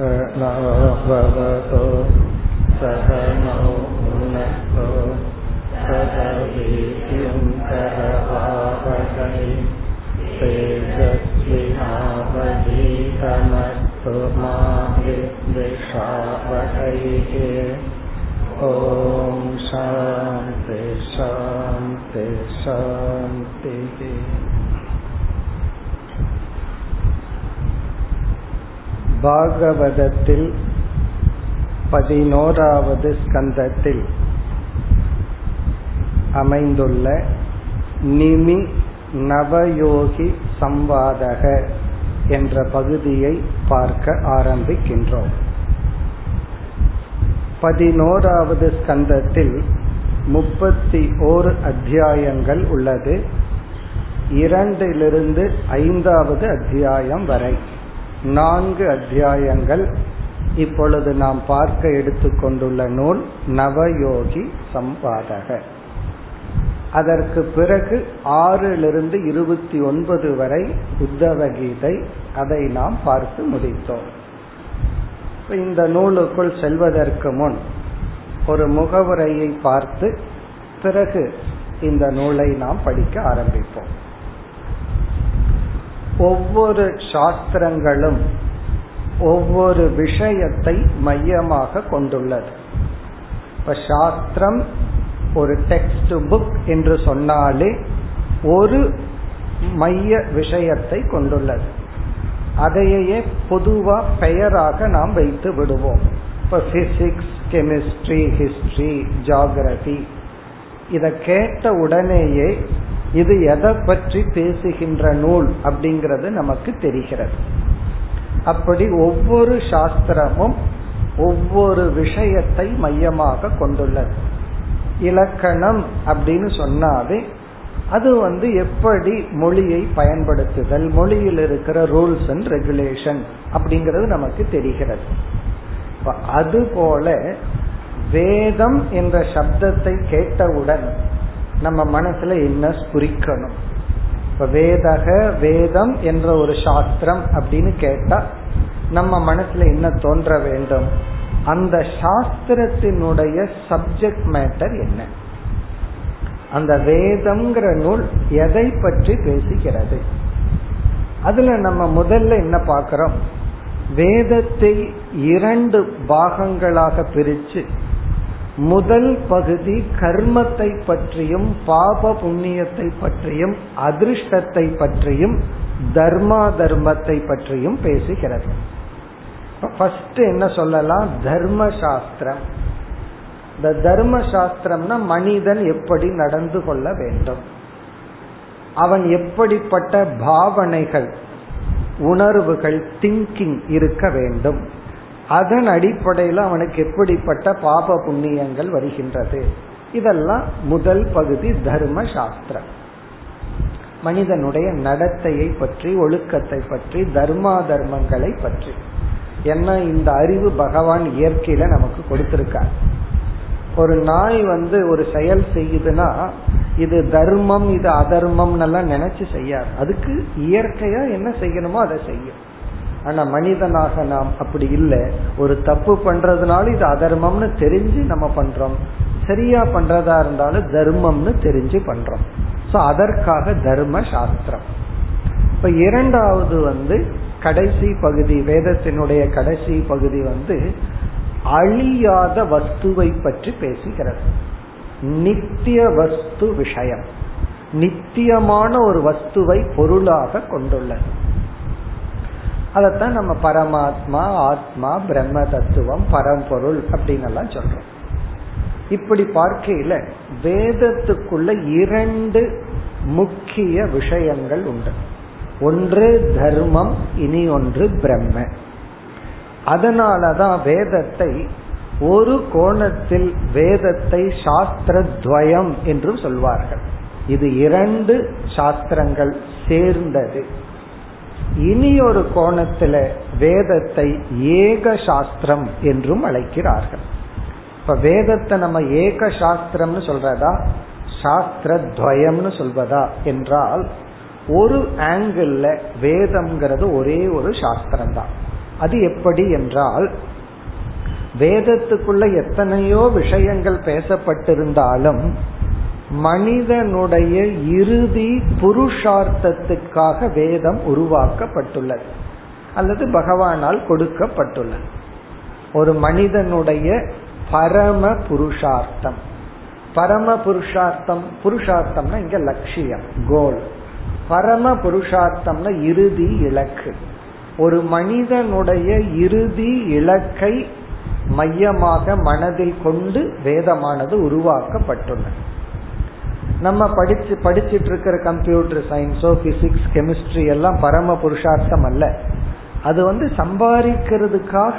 सहनाववतो सहनौ भुनक्तो सह वीर्यं करवावहै तेजस्विनावधीतमस्तु मा विद्विषावहैः ॐ शान्ति शान्ति शान्तिः பாகவதத்தில் பதினோராவது ஸ்கந்தத்தில் அமைந்துள்ள நிமி நவயோகி சம்வாதக என்ற பகுதியை பார்க்க ஆரம்பிக்கின்றோம். பதினோராவது ஸ்கந்தத்தில் முப்பத்தி ஓரு அத்தியாயங்கள் உள்ளது. இரண்டிலிருந்து ஐந்தாவது அத்தியாயம் வரை. நான்கு அத்தியாயங்கள். இப்பொழுது நாம் பார்க்க எடுத்துக்கொண்டுள்ள நூல் நவயோகி சம்பாதக. அதற்கு பிறகு ஆறிலிருந்து இருபத்தி ஒன்பது வரை உத்தவ கீதை அதை நாம் பார்த்து முடித்தோம். இந்த நூலுக்குள் செல்வதற்கு முன் ஒரு முகவுரையை பார்த்து பிறகு இந்த நூலை நாம் படிக்க ஆரம்பிப்போம். ஒவ்வொரு சாஸ்திரங்களும் ஒவ்வொரு விஷயத்தை மையமாக கொண்டுள்ளது. இப்ப சாஸ்திரம் ஒரு டெக்ஸ்ட் புக் என்று சொன்னாலே ஒரு மைய விஷயத்தை கொண்டுள்ளது. அதையே பொதுவா பெயராக நாம் வைத்து விடுவோம். இப்ப பிசிக்ஸ் கெமிஸ்ட்ரி ஹிஸ்டரி ஜாகிரபி இதை கேட்ட உடனேயே இது எதை பற்றி பேசுகின்ற நூல் அப்படிங்கிறது நமக்கு தெரிகிறது. அப்படி ஒவ்வொரு சாஸ்திரமும் ஒவ்வொரு விஷயத்தை மையமாக கொண்டுள்ளது. இலக்கணம் அப்படின்னு சொன்னாவே அது வந்து எப்படி மொழியை பயன்படுத்துதல் மொழியில் இருக்கிற ரூல்ஸ் அண்ட் ரெகுலேஷன் அப்படிங்கிறது நமக்கு தெரிகிறது. அதுபோல வேதம் என்ற சப்தத்தை கேட்டவுடன் நம்ம மனசுல என்ன குறிக்கணும்? இப்ப வேதக வேதம் என்ற ஒரு சாஸ்திரம் அப்படின்னு கேட்டா நம்ம மனசுல என்ன தோன்ற வேண்டும்? அந்த சாஸ்திரத்தினுடைய சப்ஜெக்ட் மேட்டர் என்ன? அந்த வேதம்ங்கிற நூல் எதை பற்றி பேசுகிறது? அதுல நம்ம முதல்ல என்ன பார்க்கிறோம்? வேதத்தை இரண்டு பாகங்களாக பிரிச்சு முதல் பகுதி கர்மத்தை பற்றியும் பாப புண்ணியத்தை பற்றியும் அதிர்ஷ்டத்தை பற்றியும் தர்மா தர்மத்தை பற்றியும் பேசுகிறது. ஃபர்ஸ்ட் என்ன சொல்லலாம்? தர்ம சாஸ்திரம் இந்த தர்ம சாஸ்திரம்னா மனிதன் எப்படி நடந்து கொள்ள வேண்டும். அவன் எப்படிப்பட்ட பாவனைகள் உணர்வுகள் திங்கிங் இருக்க வேண்டும். அதன் அடிப்படையில் அவனுக்கு எப்படிப்பட்ட பாப புண்ணியங்கள் வருகின்றது. இதெல்லாம் முதல் பகுதி தர்ம சாஸ்திரம் மனிதனுடைய நடத்தையை பற்றி ஒழுக்கத்தை பற்றி தர்மா தர்மங்களை பற்றி. என்ன இந்த அறிவு பகவான் இயற்கையில நமக்கு கொடுத்திருக்கார். ஒரு நாய் வந்து ஒரு செயல் செய்யுதுன்னா இது தர்மம் இது அதர்மம் எல்லாம் நினைச்சு செய்யாது. அதுக்கு இயற்கையா என்ன செய்யணுமோ அதை செய்யும். ஆனா மனிதனாக நாம் அப்படி இல்லை. ஒரு தப்பு பண்றதுனால இது அதர்மம்னு தெரிஞ்சு நம்ம பண்றோம். சரியா பண்றதா இருந்தாலும் தர்மம்னு தெரிஞ்சு பண்றோம். சோ அதற்காக தர்ம சாஸ்திரம் இப்ப இரண்டாவது வந்து கடைசி பகுதி வேதத்தினுடைய கடைசி பகுதி வந்து அழியாத வஸ்துவை பற்றி பேசுகிறது. நித்திய வஸ்து விஷயம். நித்தியமான ஒரு வஸ்துவை பொருளாக கொண்டுள்ளது. அதைத்தான் நம்ம பரமாத்மா ஆத்மா பிரம்ம தத்துவம் பரம்பொருள் அப்படின்னு எல்லாம் சொல்றோம். இப்படி பார்க்கையில வேதத்துக்குள்ள இரண்டு முக்கிய விஷயங்கள் உண்டு. ஒன்று தர்மம் இனி ஒன்று பிரம்ம. அதனாலதான் வேதத்தை ஒரு கோணத்தில் வேதத்தை சாஸ்திரத்வயம் என்று சொல்வார்கள். இது இரண்டு சாஸ்திரங்கள் சேர்ந்தது. இனி ஒரு கோணத்துல வேதத்தை ஏக சாஸ்திரம் என்றும் அழைக்கிறார்கள். இப்ப வேதத்தை நம்ம ஏக சாஸ்திரம்னு சொல்றதா? சாஸ்திர துவயம்னு சொல்வதா? என்றால் ஒரு ஆங்கிள் வேதம்ங்கிறது ஒரே ஒரு சாஸ்திரம் தான் அது எப்படி என்றால் வேதத்துக்குள்ள எத்தனையோ விஷயங்கள் பேசப்பட்டிருந்தாலும் மனிதனுடைய இறுதி புருஷார்த்தத்துக்காக வேதம் உருவாக்கப்பட்டுள்ளது. அல்லது பகவானால் கொடுக்கப்பட்டுள்ளது. ஒரு மனிதனுடைய பரம புருஷார்த்தம். பரம புருஷார்த்தம் புருஷார்த்தம்னா இங்க லட்சியம் கோல் பரம புருஷார்த்தம்னா இறுதி இலக்கு. ஒரு மனிதனுடைய இறுதி இலக்கை மையமாக மனதில் கொண்டு வேதமானது உருவாக்கப்பட்டுள்ளது. நம்ம படிச்சு படிச்சிட்டு இருக்கிற கம்ப்யூட்டர் சயின்ஸோ பிசிக்ஸ் கெமிஸ்ட்ரி எல்லாம் பரம புருஷார்த்தம் அல்ல. அது வந்து சம்பாதிக்கிறதுக்காக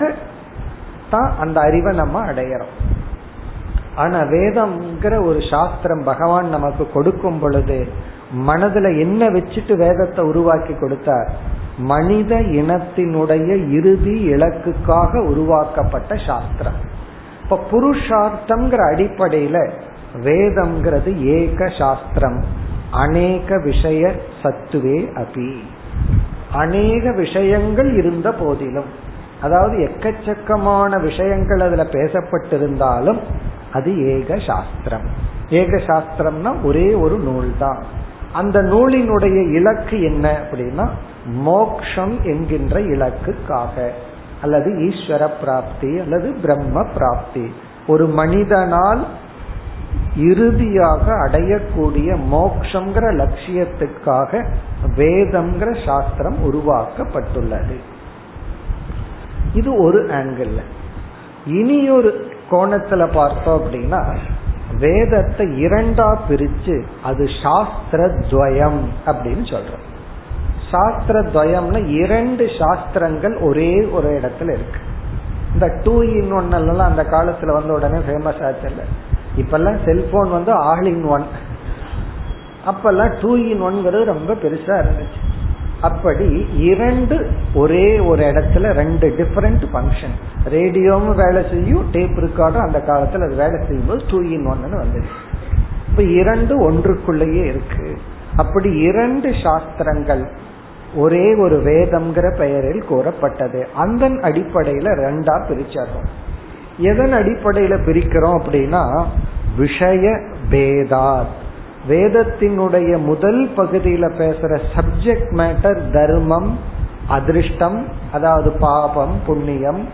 தான் அந்த அறிவை நம்ம அடையிறோம். ஆனா வேதம்ங்கிற ஒரு சாஸ்திரம் பகவான் நமக்கு கொடுக்கும் பொழுது மனதுல என்ன வச்சுட்டு வேதத்தை உருவாக்கி கொடுத்தார்? மனித இனத்தினுடைய இறுதி இலக்குக்காக உருவாக்கப்பட்ட சாஸ்திரம். இப்ப புருஷார்த்தம்ங்கிற அடிப்படையில வேதம்ங்கிறது ஏக சாஸ்திரம். அநேக விஷய சத்துவே அபி. அநேக விஷயங்கள் இருந்த போதிலும் அதாவது எக்கச்சக்கமான விஷயங்கள் அதுல பேசப்பட்டிருந்தாலும் அது ஏக சாஸ்திரம். ஏக சாஸ்திரம்னா ஒரே ஒரு நூல் தான் அந்த நூலினுடைய இலக்கு என்ன அப்படின்னா மோக்ஷம் என்கின்ற இலக்குக்காக அல்லது ஈஸ்வர பிராப்தி அல்லது பிரம்ம பிராப்தி. ஒரு மனிதனால் இறுதியாக அடையக்கூடிய மோக்ஷங்கிற லட்சியத்துக்காக வேதம்ங்கிற சாஸ்திரம் உருவாக்கப்பட்டுள்ளது. இது ஒரு ஆங்கிள் இனி ஒரு கோணத்துல பார்த்தோம் அப்படின்னா வேதத்தை இரண்டா பிரிச்சு அது சாஸ்திர துவயம் அப்படின்னு சொல்றோம். சாஸ்திர துவயம்னா இரண்டு சாஸ்திரங்கள் ஒரே ஒரு இடத்துல இருக்கு. இந்த டூ இன் ஒன் எல்லாம் அந்த காலத்துல வந்த உடனே ஃபேமஸ் ஆச்சு இப்பெல்லாம் செல்போன் வந்து ஆல் இன் ஒன் அப்பெல்லாம் டூ இன் ஒன்ங்கிறது ரொம்ப பெருசா இருந்துச்சு. அப்படி இரண்டு ஒரே ஒரு இடத்துல ரெண்டு டிஃபரெண்ட் ஃபங்க்ஷன் ரேடியோவும் வேலை செய்யும் டேப் ரெக்கார்டும் அந்த காலத்தில் அது வேலை செய்யும்போது டூ இன் ஒன்னு வந்துச்சு இப்ப இரண்டு ஒன்றுக்குள்ளேயே இருக்கு. அப்படி இரண்டு சாஸ்திரங்கள் ஒரே ஒரு வேதம்ங்கிற பெயரில் கூறப்பட்டது. அந்த அடிப்படையில ரெண்டா பிரிச்சிடறோம் எதன் அடிப்படையில பிரிக்கிறோம் அப்படின்னா விஷய பேதாத். வேதத்தினுடைய முதல் பகுதியில பேசுற சப்ஜெக்ட் மேட்டர் தர்மம் அதிர்ஷ்டம் அதாவது பாபம் புண்ணியம்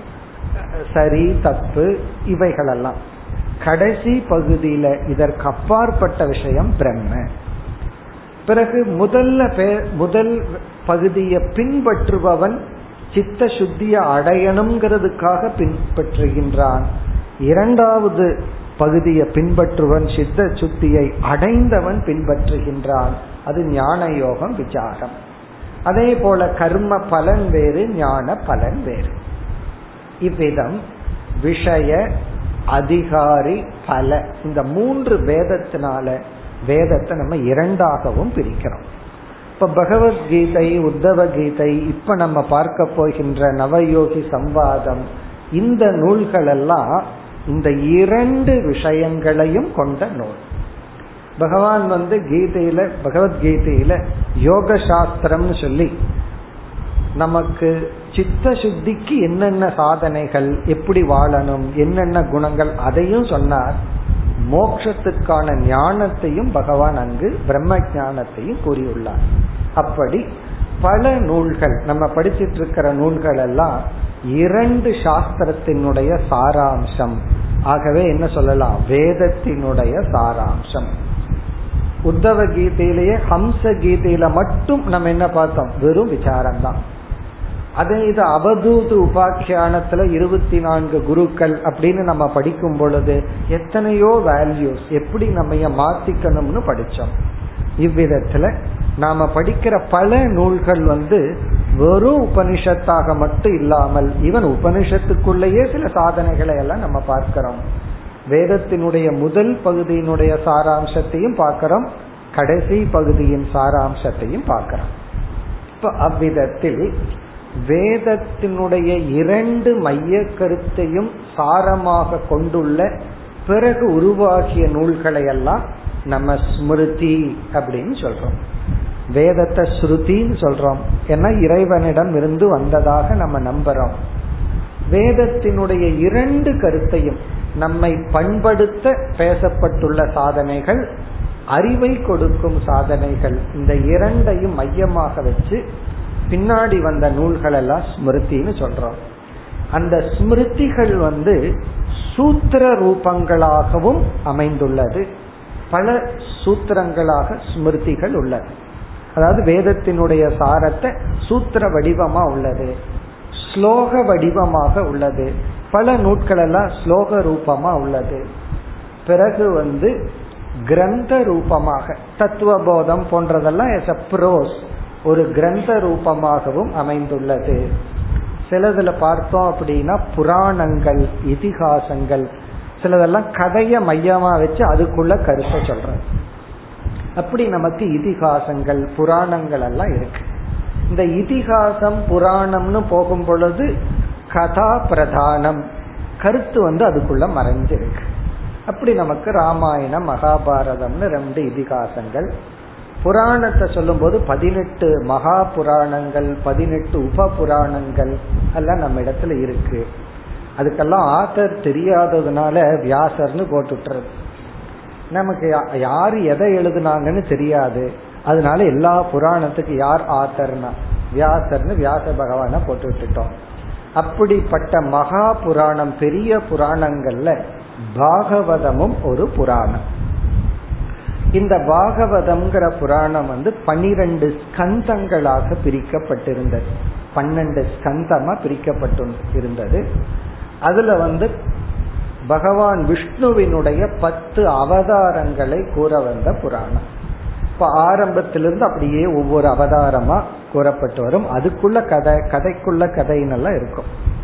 சரி தப்பு இவைகளெல்லாம். கடைசி பகுதியில இதற்கு அப்பாற்பட்ட விஷயம் பிரம்ம. பிறகு முதல்ல முதல் பகுதியை பின்பற்றுபவன் சித்த சுத்தியை அடையணுங்கிறதுக்காக பின்பற்றுகின்றான். இரண்டாவது பகுதியை பின்பற்றுவன் சித்த சுத்தியை அடைந்தவன் பின்பற்றுகின்றான். அது ஞான யோகம் விசாரம். அதே போல கர்ம பலன் வேறு ஞான பலன் வேறு. இவ்விதம் விஷய அதிகாரி பல இந்த மூன்று வேதத்தினால வேதத்தை நம்ம இரண்டாகவும் பிரிக்கிறோம். இப்ப பகவத்கீதை உத்தவ கீதை இப்ப நம்ம பார்க்க போகின்ற நவயோகி சம்வாதம் இந்த நூல்கள் எல்லாம் இந்த இரண்டு விஷயங்களையும் கொண்ட நூல். பகவான் வந்து கீதையில பகவத்கீதையில யோக சாஸ்திரம்னு சொல்லி நமக்கு சித்த சுத்திக்கு என்னென்ன சாதனைகள் எப்படி வாழணும் என்னென்ன குணங்கள் அதையும் சொன்னார். மோட்சத்துக்கான ஞானத்தையும் பகவான் அங்கு பிரம்ம ஞானத்தையும் கூறியுள்ளார். அப்படி பல நூல்கள் நம்ம படிச்சிட்டு இருக்கிற நூல்கள் எல்லாம் இரண்டு சாஸ்திரத்தினுடைய சாராம்சம். ஆகவே என்ன சொல்லலாம்? வேதத்தினுடைய சாராம்சம். உத்தவ கீதையிலேயே ஹம்ச கீதையில மட்டும் நம்ம என்ன பார்த்தோம்? வெறும் விசாரம் தான் அதே இது அவதூது உபாக்கியானத்துல இருபத்தி நான்கு குருக்கள் அப்படின்னு நம்ம படிக்கும் பொழுது எத்தனையோ வேல்யூஸ் எப்படி நம்ம மாத்திக்கணும்னு படிச்சோம். இவ்விதத்துல நாம படிக்கிற பல நூல்கள் வந்து வெறும் உபனிஷத்தாக மட்டும் இல்லாமல் ஈவன் உபனிஷத்துக்குள்ளேயே சில சாதனைகளை எல்லாம் நம்ம பார்க்கிறோம். வேதத்தினுடைய முதல் பகுதியினுடைய சாராம்சத்தையும் பார்க்கிறோம் கடைசி பகுதியின் சாராம்சத்தையும் பார்க்கிறோம். இப்ப அவ்விதத்தில் வேதத்தினுடைய இரண்டு மைய கருத்தையும் சாரமாக கொண்டுள்ள பிறகு உருவாகிய நூல்களை எல்லாம் நம்ம ஸ்மிருதி அப்படின்னு சொல்றோம். வேதத்தை ஸ்ருதின்னு சொல்றோம். ஏன்னா இறைவனிடம் இருந்து வந்ததாக நம்ம நம்புறோம். வேதத்தினுடைய இரண்டு கருத்தையும் நம்மை பண்படுத்த பேசப்பட்டுள்ள சாதனைகள் அறிவை கொடுக்கும் சாதனைகள் இந்த இரண்டையும் மையமாக வச்சு பின்னாடி வந்த நூல்கள் எல்லாம் ஸ்மிருதின்னு சொல்றோம். அந்த ஸ்மிருதிகள் வந்து சூத்திர ரூபங்களாகவும் அமைந்துள்ளது. பல சூத்திரங்களாக ஸ்மிருதிகள் உள்ளது. அதாவது வேதத்தினுடைய சாரத்தை சூத்திர வடிவமா உள்ளது. ஸ்லோக வடிவமாக உள்ளது. பல நூட்கள் எல்லாம் ஸ்லோக ரூபமா உள்ளது. பிறகு வந்து கிரந்த ரூபமாக தத்துவ போதம் போன்றதெல்லாம் எஸ் ப்ரோஸ் ஒரு கிரந்த ரூபமாகவும் அமைந்துள்ளது. சிலதுல பார்த்தோம் அப்படின்னா புராணங்கள் இதிகாசங்கள் சிலதெல்லாம் கதைய மையமா வச்சு அதுக்குள்ள கருத்தை சொல்றேன் அப்படி நமக்கு இதிகாசங்கள் புராணங்கள் எல்லாம் இருக்கு. இந்த இதிகாசம் புராணம்னு போகும் பொழுது கதா பிரதானம். கருத்து வந்து அதுக்குள்ள மறைஞ்சிருக்கு. அப்படி நமக்கு ராமாயணம் மகாபாரதம்னு ரெண்டு இதிகாசங்கள் புராணத்தை சொல்லும் போது பதினெட்டு மகா புராணங்கள் பதினெட்டு உப புராணங்கள் எல்லாம் நம்ம இடத்துல இருக்கு. அதுக்கெல்லாம் ஆத்தர் தெரியாததுனால வியாசர்னு போட்டுட்டுறது. நமக்கு யார் எதை எழுதுனாங்கன்னு தெரியாது. அதனால எல்லா புராணத்துக்கு யார் ஆத்தர்னா? வியாசர்னு வியாச பகவான போட்டு விட்டுட்டோம் அப்படிப்பட்ட மகா புராணம் பெரிய புராணங்கள்ல பாகவதமும் ஒரு புராணம். இந்த பாகவதம்ங்கிற புராணம் வந்து பனிரெண்டு ஸ்கந்தங்களாக பிரிக்கப்பட்டிருந்தது. பன்னெண்டு ஸ்கந்தமா பிரிக்கப்பட்டு இருந்தது அதுல வந்து பகவான் விஷ்ணுவினுடைய பத்து அவதாரங்களை கூற வந்த புராணம். இப்ப ஆரம்பத்திலிருந்து அப்படியே ஒவ்வொரு அவதாரமா கூறப்பட்டு வரும். அதுக்குள்ள கதை கதைக்குள்ள கதைன்னெல்லாம் இருக்கும்.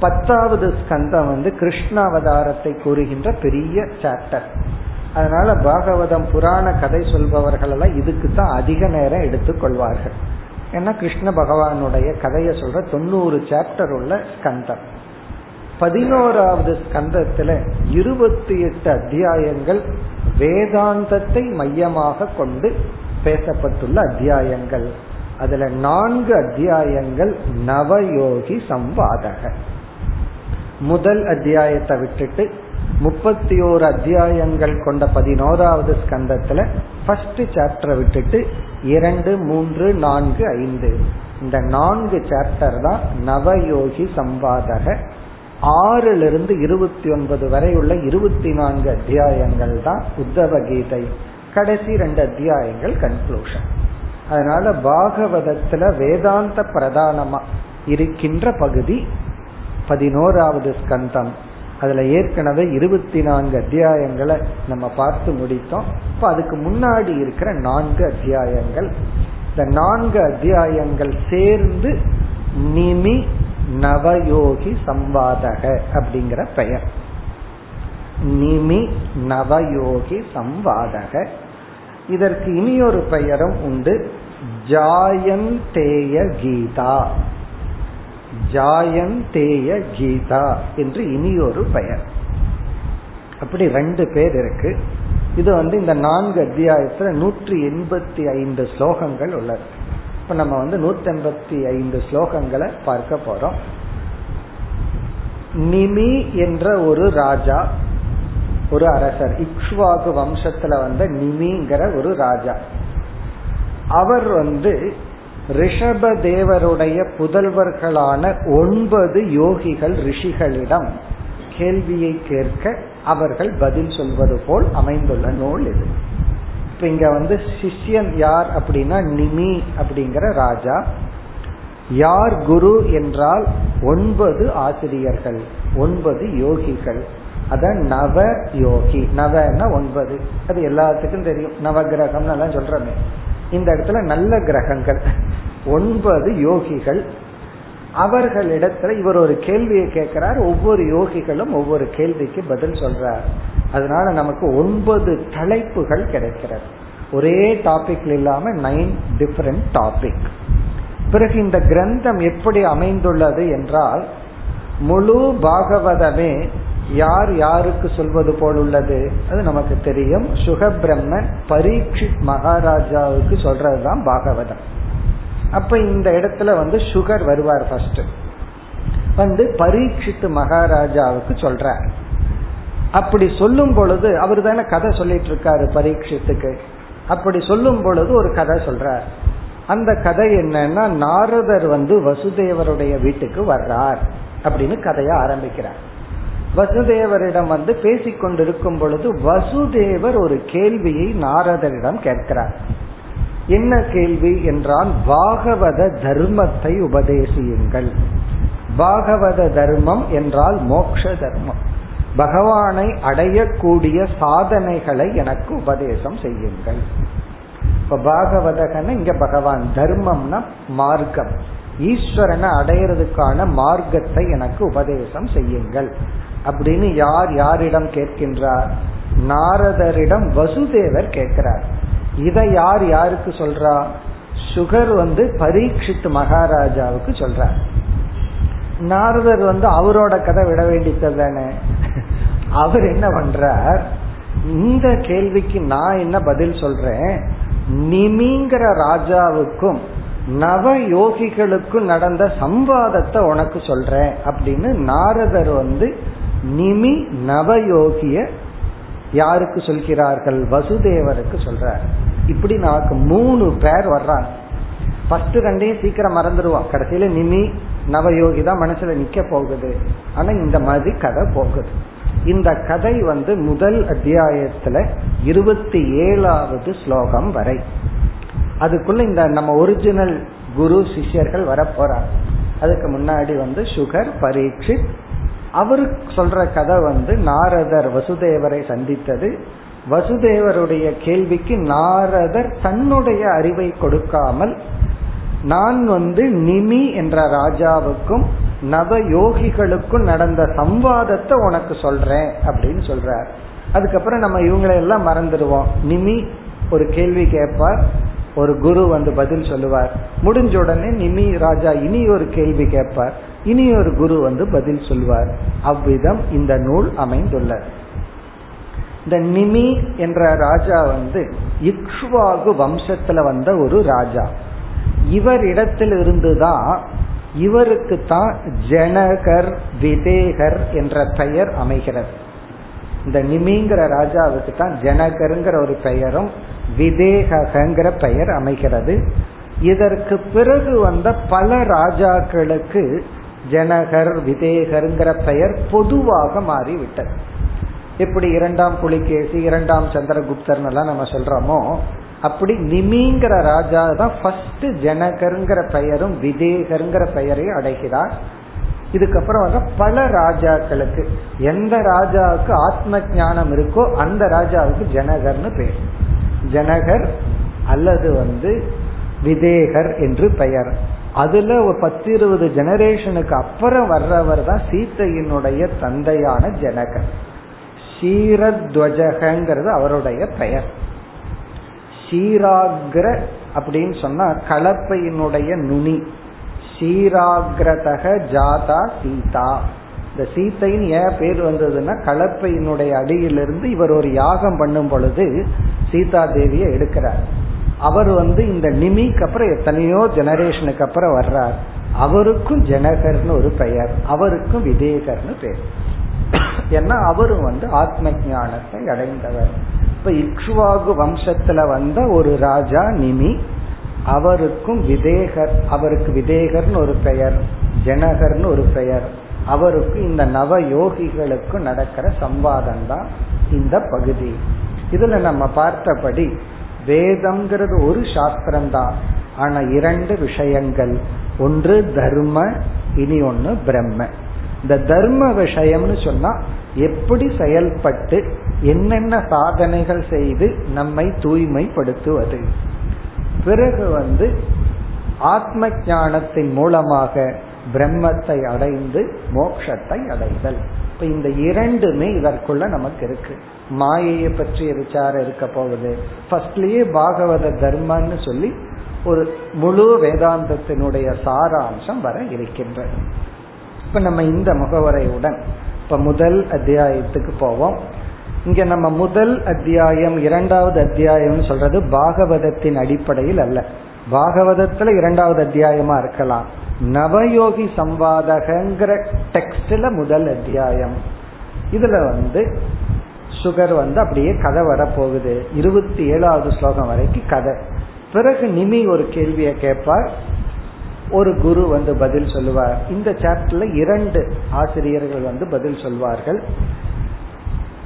பத்தாவது ஸ்கந்தம் வந்து கிருஷ்ண அவதாரத்தை கூறுகின்ற பெரிய சாப்டர் அதனால பாகவதம் புராண கதை சொல்பவர்கள் எல்லாம் இதுக்கு தான் அதிக நேரம் எடுத்துக்கொள்வார்கள் ஏன்னா கிருஷ்ண பகவானுடைய கதையை சொல்ற தொண்ணூறு சாப்டர் உள்ள ஸ்கந்தம். பதினோராவது ஸ்கந்தத்துல இருபத்தி எட்டு அத்தியாயங்கள் வேதாந்தத்தை மையமாக கொண்டு பேசப்பட்டுள்ள அத்தியாயங்கள். அதுல நான்கு அத்தியாயங்கள் நவயோகி சம்பாதக முதல் அத்தியாயத்தை விட்டுட்டு முப்பத்தி ஓரு அத்தியாயங்கள் கொண்ட பதினோராவது ஸ்கந்தத்துல ஃபர்ஸ்ட் சாப்டரை விட்டுட்டு இரண்டு மூன்று நான்கு ஐந்து. இந்த நான்கு சாப்டர் தான் நவயோகி சம்பாதக. ஆறுல இருந்து இருபத்தி ஒன்பது வரை உள்ள இருபத்தி நான்கு அத்தியாயங்கள் தான் உத்தவ கீதை. கடைசி ரெண்டு அத்தியாயங்கள் கன்க்ளூஷன் அதனால பாகவதத்துல வேதாந்த பிரதானமா இருக்கின்ற பகுதி பதினோராவது ஸ்கந்தம். அதுல ஏற்கனவே இருபத்தி நான்கு அத்தியாயங்களை நம்ம பார்த்து முடித்தோம். இப்ப அதுக்கு முன்னாடி இருக்கிற நான்கு அத்தியாயங்கள். இந்த நான்கு அத்தியாயங்கள் சேர்ந்து நிமி நவயோகி சம்பாதக அப்படிங்கிற பெயர். நிமி நவயோகி சம்வாதக. இதற்கு இனியொரு பெயரும் உண்டு. ஜாயந்தேய கீதா. ஜாயந்தேய கீதா என்று இனியொரு பெயர். அப்படி ரெண்டு பேர் இருக்கு. இது வந்து இந்த நான்கு அத்தியாயத்துல நூற்றி எண்பத்தி ஐந்து ஸ்லோகங்கள் உள்ளது. இப்ப நம்ம வந்து நூத்தி எண்பத்தி ஐந்து ஸ்லோகங்களை பார்க்க போறோம். நிமி என்ற ஒரு ராஜா ஒரு அரசர் இக்ஷ்வாகு வம்சத்துல வந்த நிமிங்கிற ஒரு ராஜா. அவர் வந்து ரிஷப தேவருடைய புதல்வர்களான ஒன்பது யோகிகள் ரிஷிகளிடம் கேள்வியை கேட்க அவர்கள் பதில் சொல்வது போல் அமைந்துள்ள நூல் இது. இப்ப இங்க வந்து சிஷ்யன் யார் அப்படின்னா நிமி அப்படிங்கிற ராஜா. யார் குரு என்றால் ஒன்பது ஆசிரியர்கள் ஒன்பது யோகிகள். அதான் நவ யோகி நவன்னா ஒன்பது. அது எல்லாத்துக்கும் தெரியும். நவகிரகம் எல்லாம் சொல்றமே. இந்த இடத்துல நல்ல கிரகங்கள். ஒன்பது யோகிகள். அவர்களிடத்துல இவர் ஒரு கேள்வியை கேட்கிறார் ஒவ்வொரு யோகிகளும் ஒவ்வொரு கேள்விக்கு பதில் சொல்றார். அதனால நமக்கு ஒன்பது தலைப்புகள் கிடைக்கிறது. ஒரே டாபிக்ல இல்லாம நைன் டிஃபரெண்ட் டாபிக் பிறகு இந்த கிரந்தம் எப்படி அமைந்துள்ளது என்றால் முழு பாகவதமே யார் யாருக்கு சொல்வது போல் உள்ளது? அது நமக்கு தெரியும். சுகபிரம்மன் பரீட்சித் மகாராஜாவுக்கு சொல்றதுதான் பாகவதம். அப்ப இந்த இடத்துல வந்து சுகர் வருவார் ஃபர்ஸ்ட் வந்து பரீட்சித்து மகாராஜாவுக்கு சொல்றார். அப்படி சொல்லும் பொழுது அவர் தானே கதை சொல்லிட்டு இருக்காரு பரீட்சித்துக்கு. அப்படி சொல்லும் பொழுது ஒரு கதை சொல்றார். அந்த கதை என்னன்னா நாரதர் வந்து வசுதேவருடைய வீட்டுக்கு வர்றார் அப்படின்னு கதையை ஆரம்பிக்கிறார். வசுதேவரிடம் வந்து பேசிக்கொண்டிருக்கும் பொழுது வசுதேவர் ஒரு கேள்வியை நாரதரிடம் கேட்கிறார். என்ன கேள்வி என்றால் பாகவத தர்மத்தை உபதேசியுங்கள். பாகவத தர்மம் என்றால் மோக்ஷ தர்மம். பகவானை அடையக்கூடிய சாதனைகளை எனக்கு உபதேசம் செய்யுங்கள். இப்ப பாகவதகன்னு இங்க பகவான் தர்மம்னா மார்க்கம். ஈஸ்வரனை அடையிறதுக்கான மார்க்கத்தை எனக்கு உபதேசம் செய்யுங்கள். அப்படின்னு யார் யாரிடம் கேட்கின்றார்? நாரதரிடம் வசுதேவர் கேட்கிறார். இதை யார் யாருக்கு சொல்றா? சுகர் வந்து பரீட்சித்து மகாராஜாவுக்கு சொல்றார் நாரதர் வந்து அவரோட கதை விட வேண்டியது தானே. அவர் என்ன பண்றார்? இந்த கேள்விக்கு நான் என்ன பதில் சொல்றேன்? நிமிங்கிற ராஜாவுக்கும் நவ யோகிகளுக்கும் நடந்த சம்பாதத்தை உனக்கு சொல்றேன் அப்படின்னு நாரதர் வந்து நிமி நவயோகிய யாருக்கு சொல்கிறார்கள்? வசுதேவருக்கு சொல்றார். இப்படி நமக்கு மூணு பேர் வர்றாங்க. ஃபர்ஸ்ட் ரெண்டையும் சீக்கிரம் மறந்துடுவோம் கடைசியில நிமி நவயோகி தான் மனசுல நிக்க போகுது. ஆனா இந்த மாதிரி கதை போகுது. இந்த கதை வந்து முதல் அத்தியாயத்துல இருபத்தி ஏழாவது ஸ்லோகம் வரை. அதுக்குள்ள இந்த நம்ம ஒரிஜினல் குரு சிஷ்யர்கள் வர அதுக்கு முன்னாடி வந்து சுகர் பரீட்சித் அவரு சொல்ற கதை வந்து நாரதர் வசுதேவரை சந்தித்தது. வசுதேவருடைய கேள்விக்கு நாரதர் தன்னுடைய அறிவை கொடுக்காமல் நான் வந்து நிமி என்ற ராஜாவுக்கும் நவ யோகிகளுக்கும் நடந்த சம்வாதத்தை உனக்கு சொல்றேன் அப்படின்னு சொல்றார். அதுக்கப்புறம் நம்ம இவங்களை எல்லாம் மறந்துடுவோம். நிமி ஒரு கேள்வி கேட்பார். ஒரு குரு வந்து பதில் சொல்லுவார். முடிஞ்ச உடனே நிமி ராஜா இனி ஒரு கேள்வி கேட்பார். இனி ஒரு குரு வந்து பதில் சொல்வார். அவ்விதம் இந்த நூல் அமைந்துள்ளது. இந்த நிமி என்ற ராஜா வந்து இக்ஷ்வாகு வம்சத்துல வந்த ஒரு ராஜா. இவர் இடத்தில் இருந்துதான் இவருக்கு தான் ஜனகர் விதேகர் என்ற பெயர் அமைகிறது. இந்த நிமிங்கிற ராஜாவுக்கு தான் ஜனகருங்கிற ஒரு பெயரும் விதேகங்கிற பெயர் அமைகிறது. இதற்கு பிறகு வந்த பல ராஜாக்களுக்கு ஜனகர் விதேகருங்கிற பெயர் பொதுவாக மாறிவிட்டது. எப்படி இரண்டாம் புலிகேசி இரண்டாம் சந்திரகுப்தர் எல்லாம் நம்ம சொல்றோமோ அப்படி நிமிங்கிற ராஜா தான் ஃபர்ஸ்ட் ஜனகருங்கிற பெயரும் விதேகருங்கிற பெயரையும் அடைகிறார். இதுக்கப்புறம் வந்து பல ராஜாக்களுக்கு எந்த ராஜாவுக்கு ஆத்ம ஞானம் இருக்கோ அந்த ராஜாவுக்கு ஜனகர்னு பேர். ஜனகர் அல்லது வந்து விதேகர் என்று பெயர். அதுல ஒரு பத்து இருபது ஜெனரேஷனுக்கு அப்புறம் வர்றவர் தான் சீத்தையினுடைய தந்தையான ஜனகன். ஷீரத்வஜகங்கிறது அவருடைய பெயர். ஷீராகிர அப்படின்னு சொன்னா கலப்பையினுடைய நுனி. ஷீராகிரதக ஜாதா சீதா. இந்த சீத்தையின் ஏன் பேர் வந்ததுன்னா கலப்பையினுடைய அடியிலிருந்து இவர் ஒரு யாகம் பண்ணும் பொழுது சீதா தேவியை எடுக்கிறார். அவர் வந்து இந்த நிமிக்கு அப்புறம் எத்தனையோ ஜெனரேஷனுக்கு அப்புறம் வர்றார். அவருக்கும் ஜனகர்னு ஒரு பெயர் அவருக்கும் விதேகர்னு பெயர் ஏன்னா அவரும் வந்து ஆத்ம ஞானத்தை அடைந்தவர். இப்ப இக்ஷுவாகு வம்சத்துல வந்த ஒரு ராஜா நிமி அவருக்கும் விதேகர் அவருக்கு விதேகர்னு ஒரு பெயர் ஜனகர்னு ஒரு பெயர். அவருக்கு இந்த நவ யோகிகளுக்கும் நடக்கிற சம்பாதம் தான் இந்த பகுதி. இதுல நம்ம பார்த்தபடி வேதம்ங்கிறது ஒரு சாஸ்திரம் தான் ஆனா இரண்டு விஷயங்கள். ஒன்று தர்ம இனி ஒன்னு பிரம்ம. இந்த தர்ம விஷயம்னு சொன்னா எப்படி செயல்பட்டு என்னென்ன சாதனைகள் செய்து நம்மை தூய்மைப்படுத்துவது. பிறகு வந்து ஆத்ம ஞானத்தின் மூலமாக பிரம்மத்தை அடைந்து மோட்சத்தை அடைதல். இப்ப இந்த இரண்டுமே இதற்குள்ள நமக்கு இருக்கு. மாயையை பற்றிய விசாரம் இருக்க போகுது. ஃபர்ஸ்ட்லயே பாகவத தர்மன்னு சொல்லி ஒரு முழு வேதாந்தத்தினுடைய சாராம்சம் வர இருக்கின்றது. இப்ப நம்ம இந்த முகவரையுடன் இப்ப முதல் அத்தியாயத்துக்கு போவோம். இங்க நம்ம முதல் அத்தியாயம் இரண்டாவது அத்தியாயம் சொல்றது பாகவதத்தின் அடிப்படையில் அல்ல. பாகவதத்துல இரண்டாவது அத்தியாயமா இருக்கலாம். நவயோகி சம்பாதகங்கிற டெக்ஸ்ட்ல முதல் அத்தியாயம். இதுல வந்து சுகர் வந்து அப்படியே கதை வரப்போகுது. இருபத்தி ஏழாவது ஸ்லோகம் வரைக்கும் கதை. பிறகு நிமி ஒரு கேள்வியை கேட்பார். ஒரு குரு வந்து பதில் சொல்லுவார். இந்த சாப்டர்ல இரண்டு ஆசிரியர்கள் வந்து பதில் சொல்வார்கள்.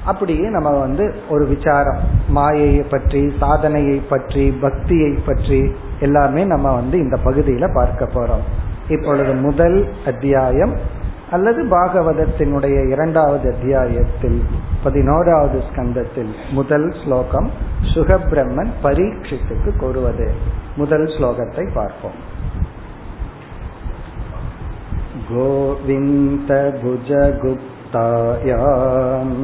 அப்படியே நம்ம வந்து ஒரு விசாரம். மாயையை பற்றி சாதனையை பற்றி பக்தியை பற்றி எல்லாமே நம்ம வந்து இந்த பகுதியில பார்க்க போறோம். இப்பொழுது முதல் அத்தியாயம். அல்லது பாகவதத்தினுடைய இரண்டாவது அத்தியாயத்தில் பதினோராவது ஸ்கந்தத்தில் முதல் ஸ்லோகம் சுகபிரம்மன் பரீட்சித்துக்கு கூறுவது முதல் ஸ்லோகத்தை பார்ப்போம் गोविन्दभुजगुप्तायाम्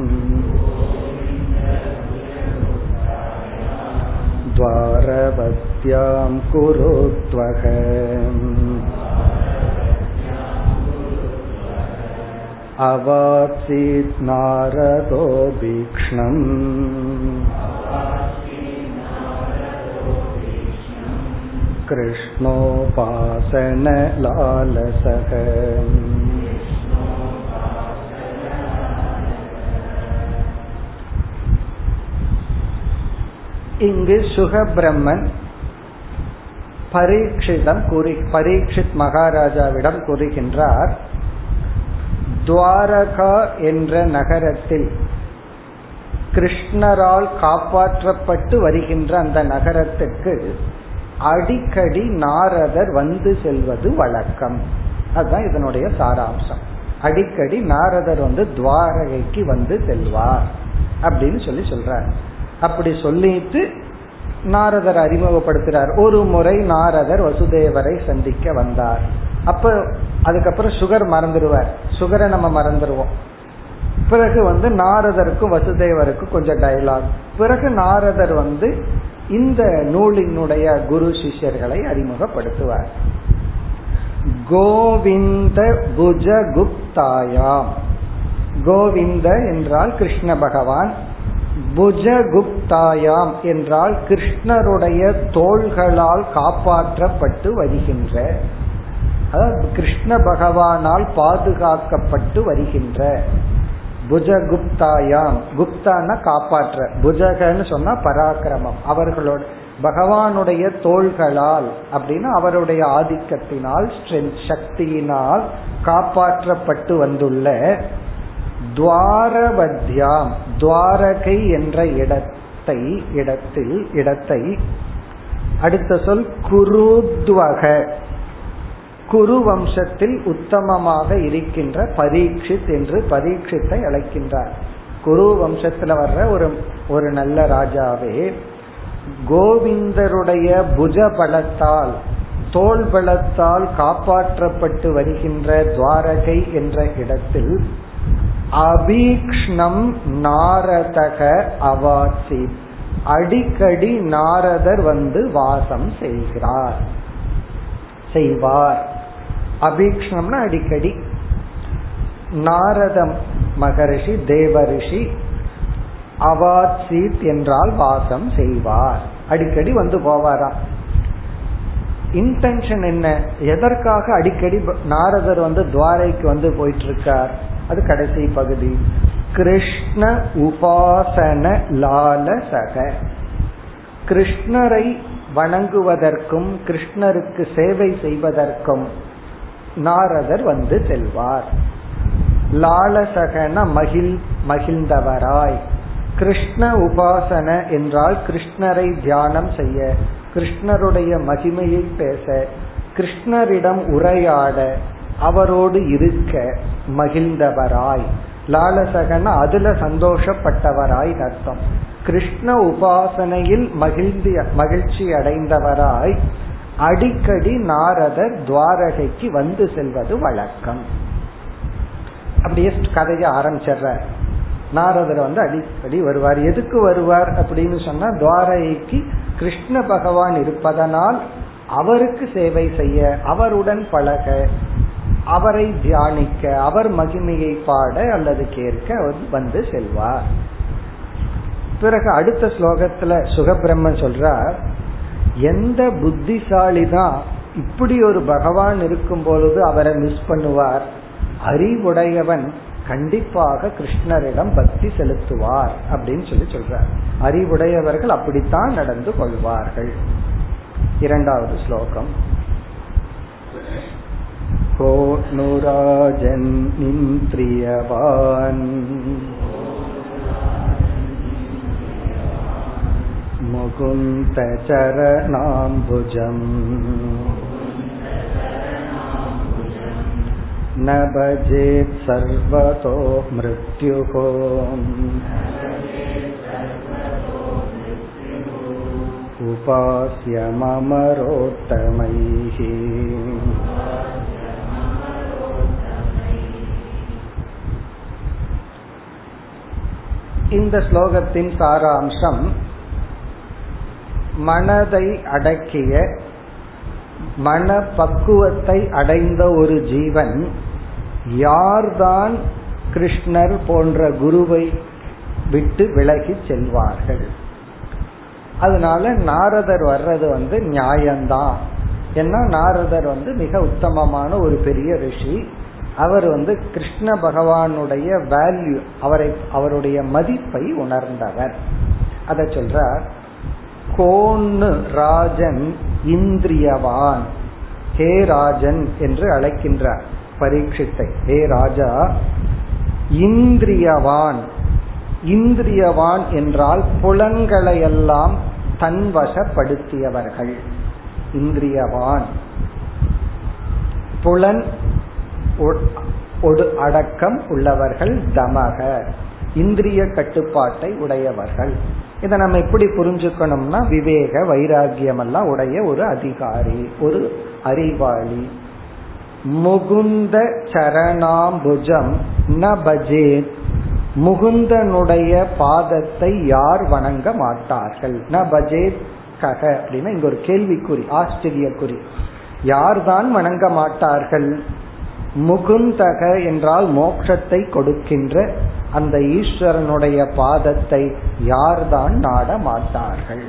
द्वारवत्यां कुरुत्वः अवात्सीत् नारदो भीक्ष्णम् कृष्णोपासनलालसः இங்கு சுகபிரம்மன் பரீட்சிதம் கூறி பரீட்சித் மகாராஜாவிடம் கூறுகின்றார் துவாரகா என்ற நகரத்தில் கிருஷ்ணரால் காப்பாற்றப்பட்டு வருகின்ற அந்த நகரத்துக்கு அடிக்கடி நாரதர் வந்து செல்வது வழக்கம். அதுதான் இதனுடைய சாராம்சம். அடிக்கடி நாரதர் வந்து துவாரகைக்கு வந்து செல்வார் அப்படின்னு சொல்லி சொல்றார். அப்படி சொல்லிட்டு நாரதர் அறிமுகப்படுத்துறார். ஒரு முறை நாரதர் வசுதேவரை சந்திக்க வந்தார். அப்ப அதுக்கப்புறம் சுகர் மறந்துடுவார். சுகரை நம்ம மறந்துடுவோம். பிறகு வந்து நாரதருக்கும் வசுதேவருக்கும் கொஞ்சம் டயலாக் பிறகு நாரதர் வந்து இந்த நூலினுடைய குரு சிஷ்யர்களை அறிமுகப்படுத்துவார். கோவிந்த புஜ குப்தாயாம் கோவிந்த என்றால் கிருஷ்ண பகவான். புஜகுப்தாயாம் என்றால் கிருஷ்ணருடைய தோள்களால் காப்பாற்றப்பட்டு வருகின்ற அதாவது கிருஷ்ண பகவானால் பாதுகாக்கப்பட்டு வருகின்ற. புஜகுப்தாயாம். குப்தான காப்பாற்ற. புஜகன்னு சொன்னா பராக்கிரமம். அவர்களோட பகவானுடைய தோள்களால் அப்படின்னா அவருடைய ஆதிக்கத்தினால் சக்தியினால் காப்பாற்றப்பட்டு வந்துள்ள துவாரவத்யாம். துவாரகை என்ற இடத்தை இடத்தில் இடத்தை அடுத்த சொல் குருத்வக. குரு வம்சத்தில் உத்தமமாக இருக்கின்ற பரீட்சித் என்று பரீட்சித்தை அழைக்கின்றார். குரு வம்சத்துல வர்ற ஒரு ஒரு நல்ல ராஜாவே கோவிந்தருடைய புஜ பலத்தால் தோல் பலத்தால் காப்பாற்றப்பட்டு வருகின்ற துவாரகை என்ற இடத்தில் அபீக்ஷ்ணம் நாரதக அவாசி. அடிக்கடி நாரதர் வந்து வாசம் செய்கிறார். செய்வார். அபீக்ஷ்ணம்னா அடிக்கடி. நாரதம் மகரிஷி தேவரிஷி அவாத்சீத் என்றால் வாசம் செய்வார். அடிக்கடி வந்து போவாராம். இன்டென்ஷன் என்ன? எதற்காக அடிக்கடி நாரதர் வந்து துவாரைக்கு வந்து போயிட்டு இருக்கார் அது கடைசி பகுதி. கிருஷ்ண உபாசன லாலசக. கிருஷ்ணரை வணங்குவதற்கும் கிருஷ்ணருக்கு சேவை செய்வதற்கும் நாரதர் வந்து செல்வார். லாலசகன மகிழ் மகிழ்ந்தவராய். கிருஷ்ண உபாசன என்றால் கிருஷ்ணரை தியானம் செய்ய கிருஷ்ணருடைய மகிமையை பேச கிருஷ்ணரிடம் உரையாட அவரோடு இருக்க மகிழ்ந்தவராய். லாலசகன அதுல சந்தோஷப்பட்டவராய் அர்த்தம். கிருஷ்ண உபாசனையில் மகிழ்ந்தி மகிழ்ச்சி அடைந்தவராய் அடிக்கடி நாரதர் துவாரகைக்கு வந்து செல்வது வழக்கம். அப்படியே கதையை ஆரம்பிச்சிடுற நாரதர் வந்து அடிக்கடி வருவார். எதுக்கு வருவார் அப்படின்னு சொன்னா துவாரகைக்கு கிருஷ்ண பகவான் இருப்பதனால் அவருக்கு சேவை செய்ய அவருடன் பழக அவரை தியானிக்க அவர் மகிமையை பாட அல்லது கேட்க வந்து செல்வார். பிறகு அடுத்த ஸ்லோகத்துல சுகபிரம்மன் சொல்றார் எந்த புத்திசாலி தான் இப்படி ஒரு பகவான் இருக்கும் பொழுது அவரை மிஸ் பண்ணுவார் அறிவுடையவன் கண்டிப்பாக கிருஷ்ணரிடம் பக்தி செலுத்துவார் அப்படின்னு சொல்லி சொல்றார் அறிவுடையவர்கள் அப்படித்தான் நடந்து கொள்வார்கள் இரண்டாவது ஸ்லோகம் को नुराजन्निन्द्रियवान् मुकुन्दचरणाम्बुजम् न भजेत् सर्वतो मृत्युः उपास्यममरोत्तमैः இந்த ஸ்லோகத்தின் சாராம்சம் மனதை அடக்கிய மன பக்குவத்தை அடைந்த ஒரு ஜீவன் யார்தான் கிருஷ்ணர் போன்ற குருவை விட்டு விலகி செல்வார்கள்? அதனால நாரதர் வர்றது வந்து நியாயம்தான். ஏன்னா நாரதர் வந்து மிக உத்தமமான ஒரு பெரிய ரிஷி. அவர் வந்து கிருஷ்ண பகவானுடைய வேல்யூ அவரை அவருடைய மதிப்பை உணர்ந்தவர். அதை சொல்றார் கோன்னு ராஜன் இந்திரியவான். ஹே ராஜன் என்று அழைக்கின்றார் பரீட்சித்தை. ஹே ராஜா இந்திரியவான். இந்திரியவான் என்றால் புலன்களையெல்லாம் தன்வசப்படுத்தியவர்கள். இந்திரியவான். புலன் ஒரு அடக்கம் உள்ளவர்கள் தமக இந்திரிய கட்டுப்பாட்டை உடையவர்கள். இதை நம்ம எப்படி புரிஞ்சுக்கணும்னா விவேக வைராகியம் எல்லாம் உடைய ஒரு அதிகாரி ஒரு அறிவாளி. முகுந்த சரணாம்புஜம் ந பஜேத். முகுந்தனுடைய பாதத்தை யார் வணங்க மாட்டார்கள்? ந பஜேத் கக அப்படின்னா இங்க ஒரு கேள்விக்குறி ஆச்சரியக்குறி. யார்தான் வணங்க மாட்டார்கள்? முகுந்தக என்றால் மோட்சத்தை கொடுக்கின்ற அந்த ஈஸ்வரனுடைய பாதத்தை யார்தான் நாட மாட்டார்கள்?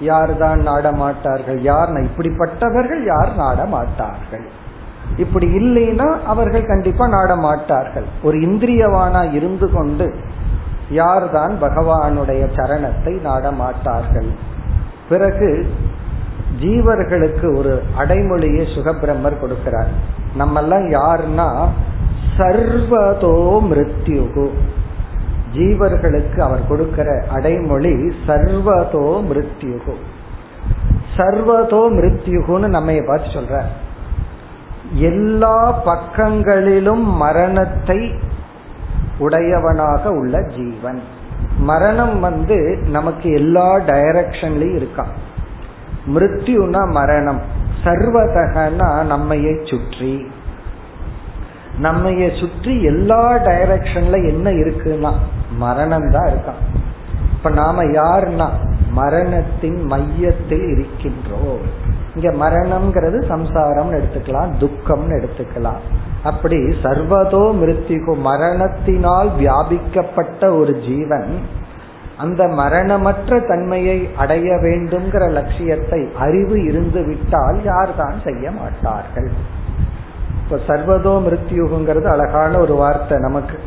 யார்தான் நாட மாட்டார்கள்? யார் இப்படிப்பட்டவர்கள் யார் நாட மாட்டார்கள்? இப்படி இல்லைன்னா அவர்கள் கண்டிப்பா நாட மாட்டார்கள். ஒரு இந்திரியவானா இருந்து கொண்டு யார்தான் பகவானுடைய சரணத்தை நாட மாட்டார்கள்? பிறகு ஜீவர்களுக்கு ஒரு அடைமொழியை சுகபிரம்மர் கொடுக்கிறார். நம்மெல்லாம் யாருன்னா சர்வதோ மிருத்யுகு. ஜீவர்களுக்கு அவர் கொடுக்கிற அடைமொழி சர்வதோ மிருத்யுகு. சர்வதோ மிருத்யுகுன்னு நம்ம பார்த்து சொல்ற. எல்லா பக்கங்களிலும் மரணத்தை உடையவனாக உள்ள ஜீவன். மரணம் வந்து நமக்கு எல்லா டைரக்ஷன்லயும் இருக்கான் மிருத்யுனா மரணம். சர்வதகனா நம்மையை சுற்றி. நம்மைய சுற்றி எல்லா டைரக்ஷன்ல என்ன இருக்குன்னா மரணம் தான் இருக்கான். இப்ப நாம யாருன்னா மரணத்தின் மையத்தில் இருக்கின்றோம். இங்க மரணம்ங்கிறது சம்சாரம்னு எடுத்துக்கலாம் துக்கம்னு எடுத்துக்கலாம். அப்படி சர்வதோ மிருத்திகோ மரணத்தினால் வியாபிக்கப்பட்ட ஒரு ஜீவன் அந்த மரணமற்ற தன்மையை அடைய வேண்டும்ங்கிற லட்சியத்தை அறிவு இருந்து விட்டால் யார்தான் செய்ய மாட்டார்கள்? இப்ப சர்வதோ மிருத்யுங்கிறது அழகான ஒரு வார்த்தை நமக்கு.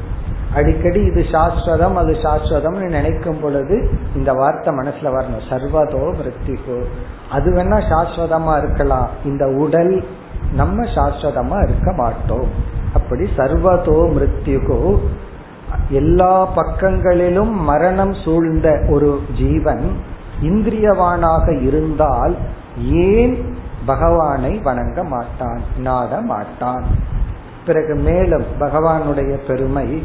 அடிக்கடி இது சாஸ்வதம் அது சாஸ்வதம்னு நினைக்கும் பொழுது இந்த வார்த்தை மனசுல வரணும். சர்வதோ மிருத்யுகு. அது வேணா சாஸ்வதமா இருக்கலாம். இந்த உடல் நம்ம சாஸ்வதமா இருக்க மாட்டோம். அப்படி சர்வதோ மிருத்யுகு. எல்லா பக்கங்களிலும் மரணம் சூழ்ந்த ஒரு ஜீவன் இந்திரியவானாக இருந்தால் ஏன் பகவானை வணங்க மாட்டான் நாட மாட்டான். பிறகு மேலும் பகவானுடைய பெருமை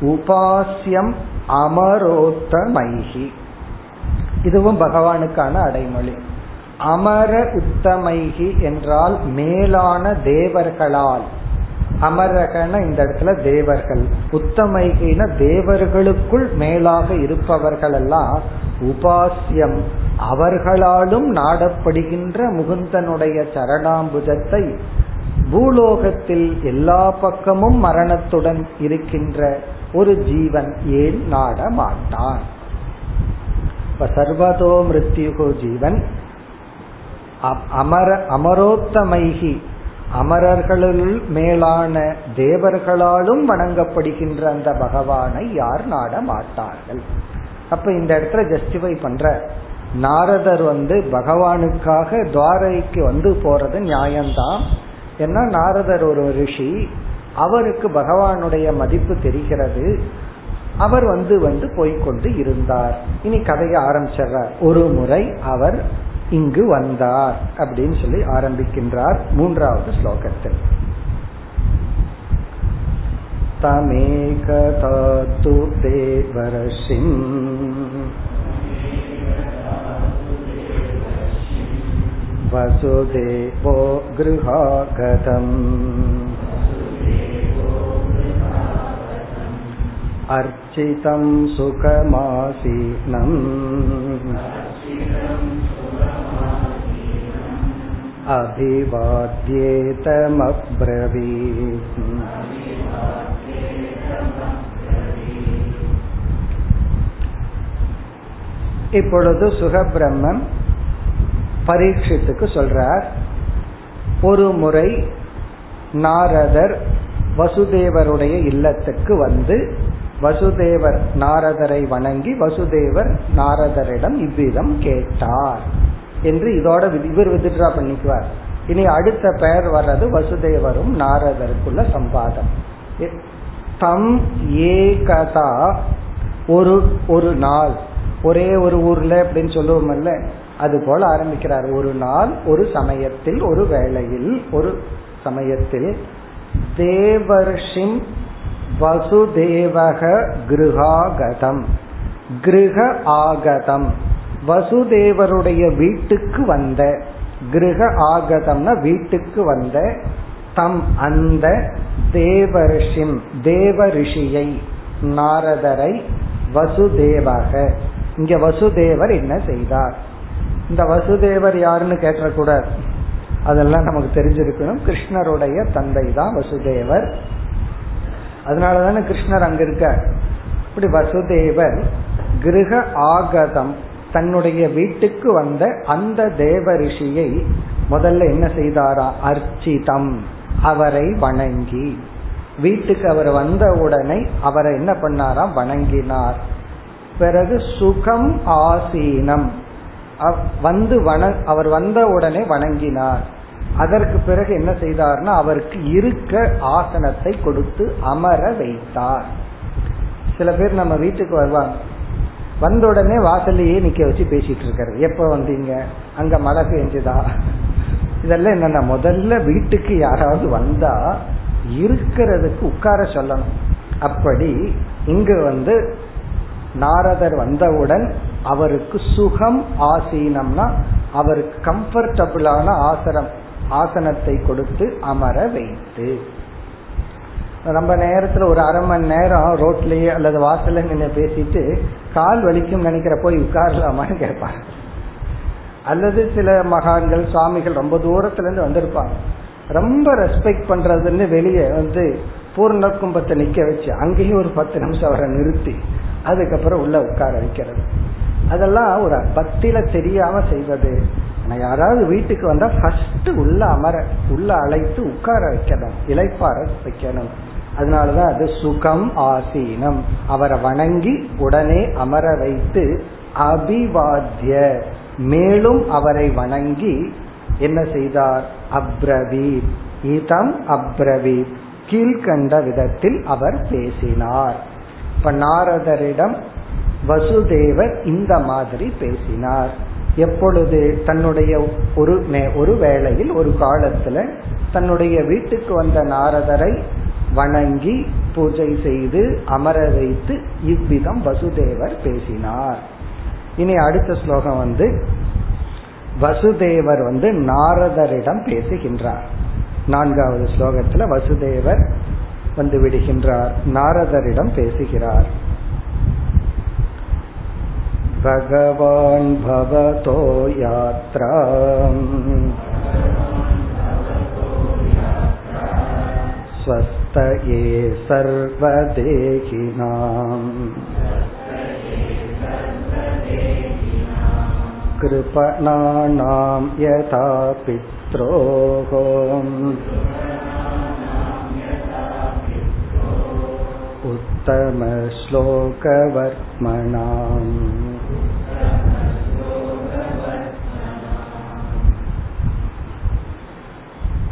உபாசியம் அமரோத்தமைகி இதுவும் பகவானுக்கான அடைமொழி. அமர உத்தமைகி என்றால் மேலான தேவர்களால். அமரகன இந்த இடத்துல தேவர்கள். உத்தமைகின தேவர்களுக்குள் மேலாக இருப்பவர்கள் எல்லாம் உபாசியம் அவர்களாலும் நாடப்படுகின்ற முகுந்தனுடைய சரணாம்புஜத்தை பூலோகத்தில் எல்லா பக்கமும் மரணத்துடன் இருக்கின்ற ஒரு ஜீவன் ஏன் நாட மாட்டான் இப்ப சர்வதோ மிருத்யுகோ ஜீவன். அமர அமரோத்தமைகி அமரர்களுள் மேலான தேவர்களாலும் வணங்கப்படுகின்ற அந்த பகவானை யார் நாட மாட்டார்கள்? அப்ப இந்த இடத்துல ஜஸ்டிஃபை பண்ற நாரதர் வந்து பகவானுக்காக துவாரைக்கு வந்து போறது நியாயம்தான். ஏன்னா நாரதர் ஒரு ரிஷி அவருக்கு பகவானுடைய மதிப்பு தெரிகிறது. அவர் வந்து வந்து போய்கொண்டு இருந்தார். இனி கதையை ஆரம்பிச்சிடுற ஒரு முறை அவர் இங்கு வந்தார் அப்படின்னு சொல்லி ஆரம்பிக்கின்றார் மூன்றாவது ஸ்லோகத்தில் தமேகதா து தேவரசிம் वसुदेवो गृहागतम् अर्चितं सुखमासीनम् अभिवाद्येतमब्रवीत् இப்பொழுது சுகபிரம்மன் பரீட்சித்துக்கு சொல்றார் ஒரு முறை நாரதர் வசுதேவருடைய இல்லத்துக்கு வந்து வசுதேவர் நாரதரை வணங்கி வசுதேவர் நாரதரிடம் இவ்விதம் கேட்டார் என்று இதோட இவர் வித்ட்ரா பண்ணிக்குவார். இனி அடுத்த பெயர் வர்றது வசுதேவரும் நாரதருக்குள்ள சம்பாதம். தம் ஏகதா ஒரு ஒரு நாள். ஒரே ஒரு ஊர்ல அப்படின்னு சொல்லுவோம்ல அது போல ஆரம்பிக்கிறார். ஒரு நாள் ஒரு சமயத்தில் ஒரு வேளையில் ஒரு சமயத்தில் தேவர்ஷிம் வசுதேவக கிருஹாகதம் கிருஹ ஆகதம். வசுதேவருடைய வீட்டுக்கு வந்த கிரக ஆகதம்னா வீட்டுக்கு வந்த தம் அந்த தேவரிஷிம் தேவ ரிஷியை நாரதரை வசுதேவாக. இங்க வசுதேவர் என்ன செய்தார்? இந்த வசுதேவர் யாருன்னு கேட்டக்கூடாது அதெல்லாம் நமக்கு தெரிஞ்சிருக்கணும். கிருஷ்ணருடைய தந்தை தான் வசுதேவர். அதனாலதானே கிருஷ்ணர் அங்க இருக்க இப்படி வசுதேவர் கிரக ஆகதம் தன்னுடைய வீட்டுக்கு வந்த அந்த தேவ ரிஷியை முதல்ல என்ன செய்தாரா? அர்ச்சிதம். அவரை வணங்கி. வீட்டுக்கு அவர் வந்த உடனே அவரை என்ன பண்ணாராம் வணங்கினார். பிறகு சுகம் ஆசீனம். வந்து வண அவர் வந்த உடனே வணங்கினார். அதற்கு பிறகு என்ன செய்தார்னா அவருக்கு இருக்க ஆசனத்தை கொடுத்து அமர வைத்தார். சில பேர் நம்ம வீட்டுக்கு வருவாங்க. வந்த உடனே வாசல்லையே நிக்க வச்சு பேசிட்டு இருக்காரு. எப்ப வந்தீங்க? அங்க மழை பெஞ்சுதா இதெல்லாம் என்னன்னா முதல்ல வீட்டுக்கு யாராவது வந்தா இருக்கிறதுக்கு உட்கார சொல்லணும். அப்படி இங்கு வந்து நாரதர் வந்தவுடன் அவருக்கு சுகம் ஆசீனம்னா அவருக்கு கம்ஃபர்டபுளான ஆசனம் ஆசனத்தை கொடுத்து அமர வைத்து. ரொம்ப நேரத்துல ஒரு அரை மணி நேரம் ரோட்லயே அல்லது வாசல்ல நின்று பேசிட்டு கால் வலிக்கும் நினைக்கிற போய் உட்காரலாமான்னு கேட்பாங்க. அல்லது சில மகான்கள் சுவாமிகள் ரொம்ப தூரத்துல இருந்து வந்திருப்பாங்க. ரொம்ப ரெஸ்பெக்ட் பண்றதுன்னு வெளியே வந்து பூர்ண கும்பத்தை நிக்க வச்சு அங்கேயும் ஒரு பத்து நிமிஷம் அவரை நிறுத்தி அதுக்கப்புறம் உள்ள உட்கார வைக்கிறது. அதெல்லாம் ஒரு பக்தியில தெரியாம செய்வது. யாராவது வீட்டுக்கு வந்தா ஃபர்ஸ்ட் உள்ள அமர உள்ள அழைத்து உட்கார வைக்கணும் இலைப்பார வைக்கணும். அதனாலதான் அது சுகம் ஆசீனம். அவரை வணங்கி உடனே அமர வைத்து அபிவாத்திய மேலும் அவரை வணங்கி என்ன செய்தார்? அப்ரவீத். இதம் அப்ரவீத். கீழ்கண்ட விதத்தில் அவர் பேசினார். இப்ப நாரதரிடம் வசுதேவர் இந்த மாதிரி பேசினார். எப்பொழுது? தன்னுடைய ஒரு ஒரு வேளையில் ஒரு காலத்துல தன்னுடைய வீட்டுக்கு வந்த நாரதரை வணங்கி பூஜை செய்து அமர வைத்து இவ்விதம் வசுதேவர் பேசினார் இனி அடுத்த ஸ்லோகம் வந்து வசுதேவர் வந்து நாரதரிடம் பேசுகின்றார் நான்காவது ஸ்லோகத்துல வசுதேவர் வந்து விடுகின்றார் நாரதரிடம் பேசுகிறார் भगवान् भवतो यात्रा स्वस्तये सर्वदेहिनाम् कृपणानां यथा पित्रोः उत्तमश्लोकवर्त्मणाम्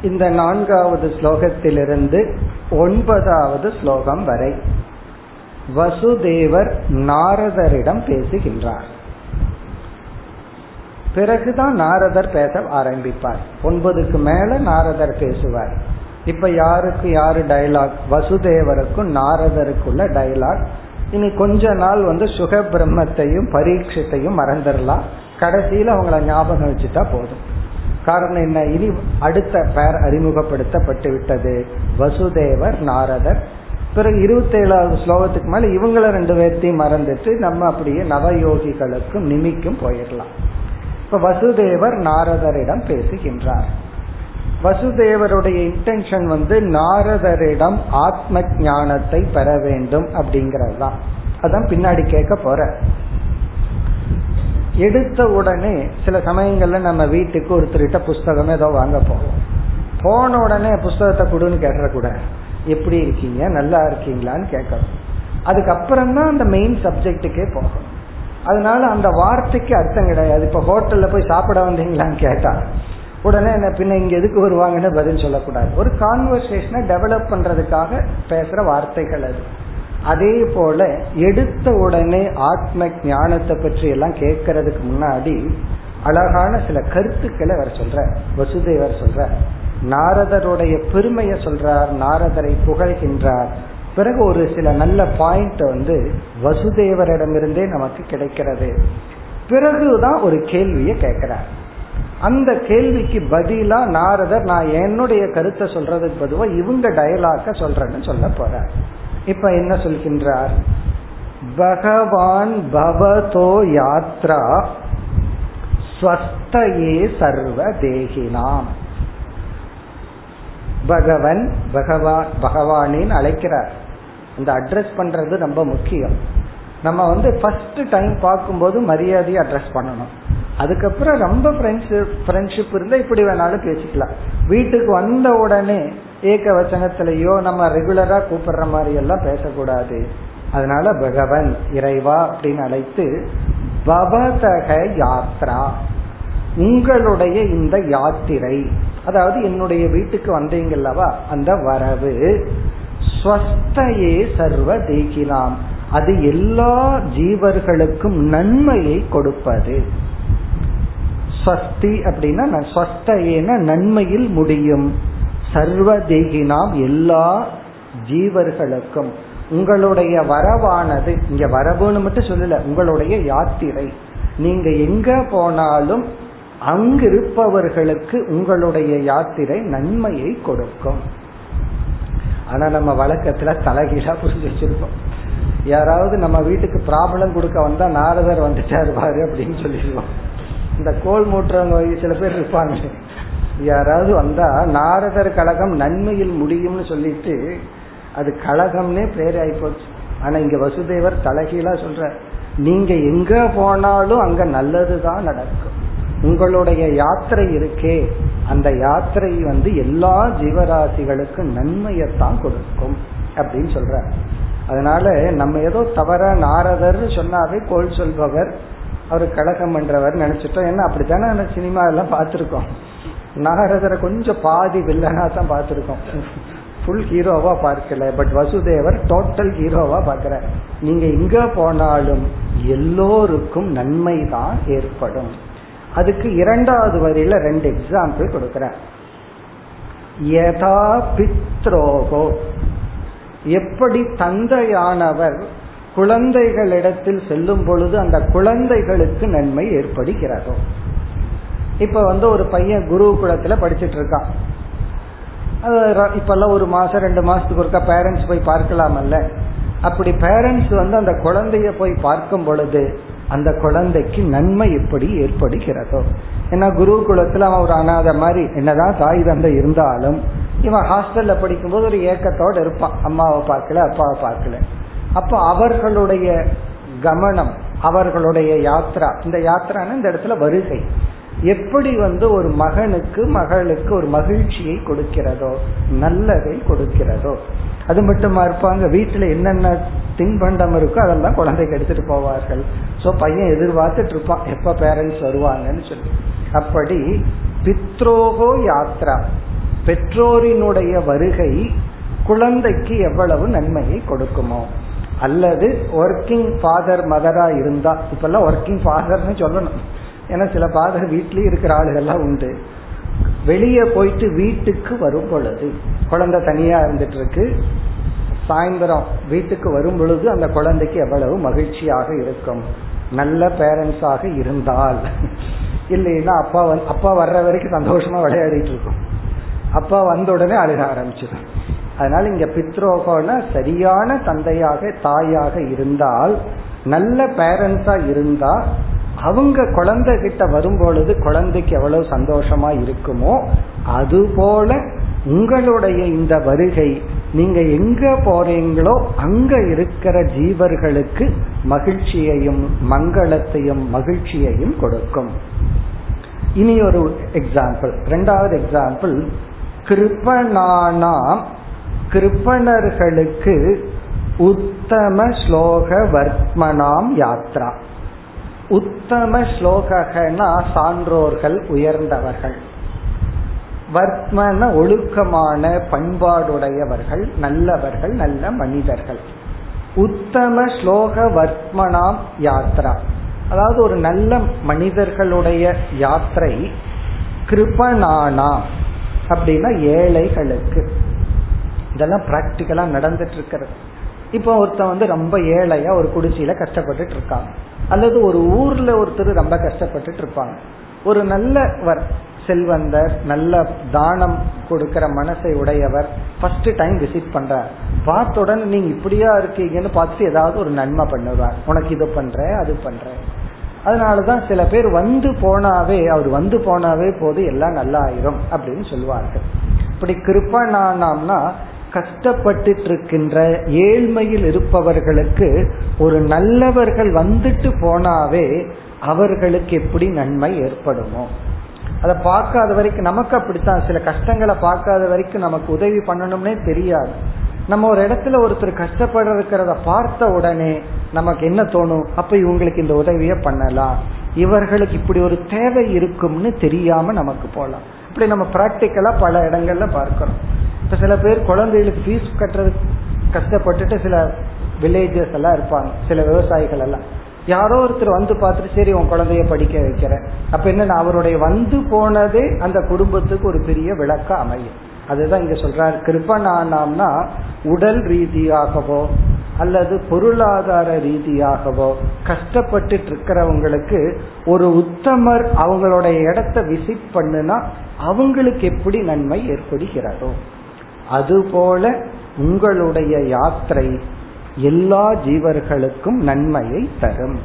இந்த நான்காவது ஸ்லோகத்திலிருந்து ஒன்பதாவது ஸ்லோகம் வரை வசுதேவர் நாரதரிடம் பேசுகின்றார். பிறகுதான் நாரதர் பேச ஆரம்பிப்பார். ஒன்பதுக்கு மேல நாரதர் பேசுவார். இப்ப யாருக்கு யாரு டைலாக் வசுதேவருக்கும் நாரதருக்குள்ள டைலாக் இனி கொஞ்ச நாள் வந்து சுக பிரம்மத்தையும் பரீட்சத்தையும் மறந்துடலாம். கடைசியில அவங்கள ஞாபகம் வச்சுட்டா போதும். காரணம் என்ன? இனி அடுத்த பேர் அறிமுகப்படுத்தப்பட்டு விட்டது வசுதேவர் நாரதர். பிறகு இருபத்தி ஏழாவது ஸ்லோகத்துக்கு மேல இவங்கள ரெண்டு பேர்த்தையும் மறந்துட்டு நம்ம அப்படியே நவயோகிகளுக்கும் நிமிக்கும் போயிடலாம். இப்ப வசுதேவர் நாரதரிடம் பேசுகின்றார். வசுதேவருடைய இன்டென்ஷன் வந்து நாரதரிடம் ஆத்ம ஞானத்தை பெற வேண்டும் அப்படிங்கறது தான் அதான் பின்னாடி கேட்க போற. எடுத்த உடனே சில சமயங்கள்ல நம்ம வீட்டுக்கு ஒருத்தர்கிட்ட புஸ்தகம் ஏதோ வாங்க போவோம் போன உடனே புஸ்தகத்தை கொடுன்னு கேட்டக்கூடாது எப்படி இருக்கீங்க? நல்லா இருக்கீங்களான்னு கேட்கணும் அதுக்கப்புறம் தான் அந்த மெயின் சப்ஜெக்டுக்கே போகணும் அதனால அந்த வார்த்தைக்கு அர்த்தம் கிடையாது. இப்ப ஹோட்டல்ல போய் சாப்பிட வந்தீங்களான்னு கேட்டா உடனே என்ன பின்ன இங்க எதுக்கு வருவாங்கன்னு பதில் சொல்லக்கூடாது. ஒரு கான்வர்சேஷனை டெவலப் பண்றதுக்காக பேசுற வார்த்தைகள் அது. அதே போல எடுத்த உடனே ஆத்ம ஞானத்தை பற்றி எல்லாம் கேட்கறதுக்கு முன்னாடி அழகான சில கருத்துக்களை அவர் சொல்ற வசுதேவர் சொல்ற நாரதருடைய பெருமையை சொல்றார் நாரதரை புகழ்கின்றார். பிறகு ஒரு சில நல்ல பாயிண்ட் வந்து வசுதேவரிடமிருந்தே நமக்கு கிடைக்கிறது. பிறகுதான் ஒரு கேள்வியை கேட்கிறார். அந்த கேள்விக்கு பதிலா நாரதர் நான் என்னுடைய கருத்தை சொல்றதுக்கு பொதுவா இவங்க டயலாக்க சொல்றேன்னு சொல்ல போறார். இப்ப என்ன சொல்கின்றார்? பகவான் பவதோ யாத்ரா ஸ்வஸ்தயே சர்வ தேகினாம். பகவன் பகவான் பகவானின் அழைக்கிறார். இந்த அட்ரஸ் பண்றது ரொம்ப முக்கியம். நம்ம வந்து ஃபர்ஸ்ட் டைம் பார்க்கும்போது மரியாதையை அட்ரஸ் பண்ணணும். அதுக்கப்புறம் ரொம்ப ஃப்ரெண்ட்ஷிப் ஃப்ரெண்ட்ஷிப் இருந்தால் இப்படி வேணாலும் பேசிக்கலாம். வீட்டுக்கு வந்த உடனே ஏக வச்சனத்திலயோ நம்ம ரெகுலரா கூப்பிடுற மாதிரி எல்லாம் பேசக்கூடாது. அதனால பகவன் இறைவா அப்படின்னு அழைத்து பவதக யாத்ரா உங்களுடைய இந்த யாத்திரை அதாவது என்னுடைய வீட்டுக்கு வந்தீங்கல்லவா அந்த வரவு ஸ்வஸ்தையே சர்வ தேகிலாம் அது எல்லா ஜீவர்களுக்கும் நன்மையை கொடுப்பது. ஸ்வஸ்தி அப்படின்னா ஸ்வஸ்தையேன நன்மையில் முடியும். சர்வதேகி நாம் எல்லா ஜீவர்களுக்கும். உங்களுடைய வரவானது இங்க வரவுன்னு மட்டும் சொல்லல உங்களுடைய யாத்திரை. நீங்க எங்க போனாலும் அங்கிருப்பவர்களுக்கு உங்களுடைய யாத்திரை நன்மையை கொடுக்கும். ஆனா நம்ம வழக்கத்துல தலைகீழா புரிஞ்சு வச்சிருக்கோம். யாராவது நம்ம வீட்டுக்கு ப்ராப்ளம் கொடுக்க வந்தா நாரதர் வந்துட்டாரு இருப்பாரு அப்படின்னு சொல்லிடுவோம். இந்த கோல் மூட்டுறவங்க சில பேர் இருப்பாங்க. யாராவது வந்தா நாரதர் கழகம் நன்மையில் முடியும்னு சொல்லிட்டு அது கழகம்னே பேர் ஆயிப்போச்சு. ஆனா இங்க வசுதேவர் தலைகீழா சொல்ற நீங்க எங்க போனாலும் அங்க நல்லதுதான் நடக்கும். உங்களுடைய யாத்திரை இருக்கே. அந்த யாத்திரை வந்து எல்லா ஜீவராசிகளுக்கும் நன்மையத்தான் கொடுக்கும். அப்படின்னு சொல்ற அதனால நம்ம ஏதோ தவற நாரதர் சொன்னாவே கோல் சொல்பவர் அவர் கழகம் பண்றவர் நினைச்சிட்டோம். ஏன்னா அப்படித்தானே சினிமா எல்லாம் பார்த்திருக்கோம்? நாரதரை கொஞ்சம் பாதி வில்லனா தான் பார்த்துருக்கோம். ஃபுல் ஹீரோவா பார்க்கல பட் வசுதேவர் டோட்டல் ஹீரோவா பார்க்கிற நீங்க எங்க போனாலும் எல்லோருக்கும் நன்மை தான் ஏற்படும். அதுக்கு இரண்டாவது வரியில ரெண்டு எக்ஸாம்பிள் கொடுக்கிறேன் யதா பித்ரோகோ. எப்படி தந்தையானவர் குழந்தைகளிடத்தில் செல்லும் பொழுது அந்த குழந்தைகளுக்கு நன்மை ஏற்படுகிறதோ. இப்ப வந்து ஒரு பையன் குரு குலத்துல படிச்சுட்டு இருக்கான் இப்பெல்லாம் ஒரு மாசம் ரெண்டு மாசத்துக்கு ஒருக்கா பேரண்ட்ஸ் போய் பார்க்கலாமல்ல. அப்படி பேரண்ட்ஸ் வந்து அந்த குழந்தைய போய் பார்க்கும் பொழுது அந்த குழந்தைக்கு நன்மை எப்படி ஏற்படுகிறதோ. ஏன்னா குருகுலத்துல அவன் ஒரு அனாத மாதிரி என்னதான் தாய் தந்தை இருந்தாலும் இவன் ஹாஸ்டல்ல படிக்கும்போது ஒரு ஏக்கத்தோட இருப்பான். அம்மாவை பார்க்கல அப்பாவை பார்க்கல. அப்போ அவர்களுடைய கமனம் அவர்களுடைய யாத்ரா இந்த யாத்திரான இந்த இடத்துல வருகை எப்படி வந்து ஒரு மகனுக்கு மகளுக்கு ஒரு மகிழ்ச்சியை கொடுக்கிறதோ நல்லதை கொடுக்கிறதோ. அது மட்டுமா இருப்பாங்க? வீட்டுல என்னென்ன தின்பண்டம் இருக்கோ அதெல்லாம் குழந்தைக்கு எடுத்துட்டு போவார்கள். சோ பையன் எதிர்பார்த்துட்டு இருப்பான் எப்ப பேரண்ட்ஸ் வருவாங்கன்னு சொல்லி. அப்படி பித்ரோகோ யாத்ரா. பெற்றோரினுடைய வருகை குழந்தைக்கு எவ்வளவு நன்மையை கொடுக்குமோ. அல்லது ஒர்க்கிங் ஃபாதர் மதரா இருந்தா இப்பெல்லாம் ஒர்க்கிங் ஃபாதர்னு சொல்லணும். ஏன்னா சில ஃபாதர் வீட்லயும் இருக்கிற ஆளுகள்லாம் உண்டு. வெளியே போயிட்டு வீட்டுக்கு வரும் பொழுது குழந்தை தனியா இருந்துட்டு இருக்கு சாயந்தரம் வீட்டுக்கு வரும் பொழுது அந்த குழந்தைக்கு எவ்வளவு மகிழ்ச்சியாக இருக்கும். நல்ல பேரண்ட்ஸாக இருந்தால். இல்லைன்னா அப்பா அப்பா வர்ற வரைக்கும் சந்தோஷமா விளையாடிட்டு இருக்கும். அப்பா வந்த உடனே அழுக ஆரம்பிச்சிடும். அதனால இங்க பித்ரோகோன சரியான தந்தையாக தாயாக இருந்தால் நல்ல பேரண்ட்ஸா இருந்தா அவங்க குழந்தை கிட்ட வரும்பொழுது குழந்தைக்கு எவ்வளவு சந்தோஷமா இருக்குமோ அதுபோல உங்களுடைய இந்த வருகை நீங்க எங்க போறீங்களோ அங்க இருக்கிற ஜீவர்களுக்கு மகிழ்ச்சியையும் மங்களத்தையும் மகிழ்ச்சியையும் கொடுக்கும். இனி ஒரு எக்ஸாம்பிள் ரெண்டாவது எக்ஸாம்பிள் கிருப்பனானாம் கிருப்பணர்களுக்கு உத்தம ஸ்லோக வர்த்மனாம் யாத்ரா. உத்தம ஸ்லோகனா சான்றோர்கள் உயர்ந்தவர்கள். வர்த்மன ஒழுக்கமான பண்பாடுடையவர்கள் நல்லவர்கள் நல்ல மனிதர்கள். உத்தம ஸ்லோக வர்த்மனாம் யாத்ரா. அதாவது ஒரு நல்ல மனிதர்களுடைய யாத்திரை கிருபனானா அப்படின்னா ஏழைகளுக்கு. இதெல்லாம் பிராக்டிக்கலா நடந்துட்டு இருக்கிறது. இப்போ ஒருத்தன் வந்து ரொம்ப ஏழையா ஒரு குடிசையில கஷ்டப்பட்டுட்டு இருக்காங்க அல்லது ஒரு ஊர்ல ஒருத்தர் ரொம்ப கஷ்டப்பட்டுட்டு இருப்பாங்க. ஒரு நல்லவர் செல்வந்தர் நல்ல தானம் கொடுக்கிற மனசை உடையவர் ஃபர்ஸ்ட் டைம் விசிட் பண்றார். பார்த்த உடனே நீங்க இப்படியா இருக்கீங்கன்னு பார்த்து ஏதாவது ஒரு நன்மை பண்ணுவார். உனக்கு இது பண்ற அது பண்ற. அதனாலதான் சில பேர் வந்து போனாவே அவர் வந்து போனாவே போது எல்லாம் நல்லா ஆயிரும் அப்படின்னு சொல்லுவார்கள். இப்படி கிருப்பனானாம்னா கஷ்டப்பட்டு இருக்கின்ற ஏழ்மையில் இருப்பவர்களுக்கு ஒரு நல்லவர்கள் வந்துட்டு போனாவே அவர்களுக்கு எப்படி நன்மை ஏற்படுமோ? அதை பார்க்காத வரைக்கும் நமக்கு அப்படித்தான். சில கஷ்டங்களை பார்க்காத வரைக்கும் நமக்கு உதவி பண்ணணும்னே தெரியாது. நம்ம ஒரு இடத்துல ஒருத்தர் கஷ்டப்பட இருக்கிறத பார்த்த உடனே நமக்கு என்ன தோணும்? அப்ப இவங்களுக்கு இந்த உதவியை பண்ணலாம். இவர்களுக்கு இப்படி ஒரு தேவை இருக்கும்னு தெரியாம நமக்கு போலாம் இப்படி நம்ம பிராக்டிக்கலா பல இடங்கள்ல பார்க்கிறோம். இப்ப சில பேர் குழந்தைகளுக்கு ஃபீஸ் கட்டுறது கஷ்டப்பட்டுட்டு சில வில்லேஜஸ் எல்லாம் இருப்பாங்க. சில விவசாயிகள் எல்லாம். யாரோ ஒருத்தர் வந்து பார்த்துட்டு சரி உன் குழந்தைய படிக்க வைக்கிறேன். அப்ப என்ன அவருடைய வந்து போனதே அந்த குடும்பத்துக்கு ஒரு பெரிய விளக்க அமையும். அதுதான் இங்க சொல்றாரு. கிருபனானாம்னா உடல் ரீதியாகவோ அல்லது பொருளாதார ரீதியாகவோ கஷ்டப்பட்டு இருக்கிறவங்களுக்கு ஒரு உத்தமர் அவங்களுடைய இடத்த விசிட் பண்ணுனா அவங்களுக்கு எப்படி நன்மை ஏற்படுகிறதோ? அதுபோல உங்களுடைய யாத்திரை எல்லா ஜீவர்களுக்கும் நன்மையை தரும்.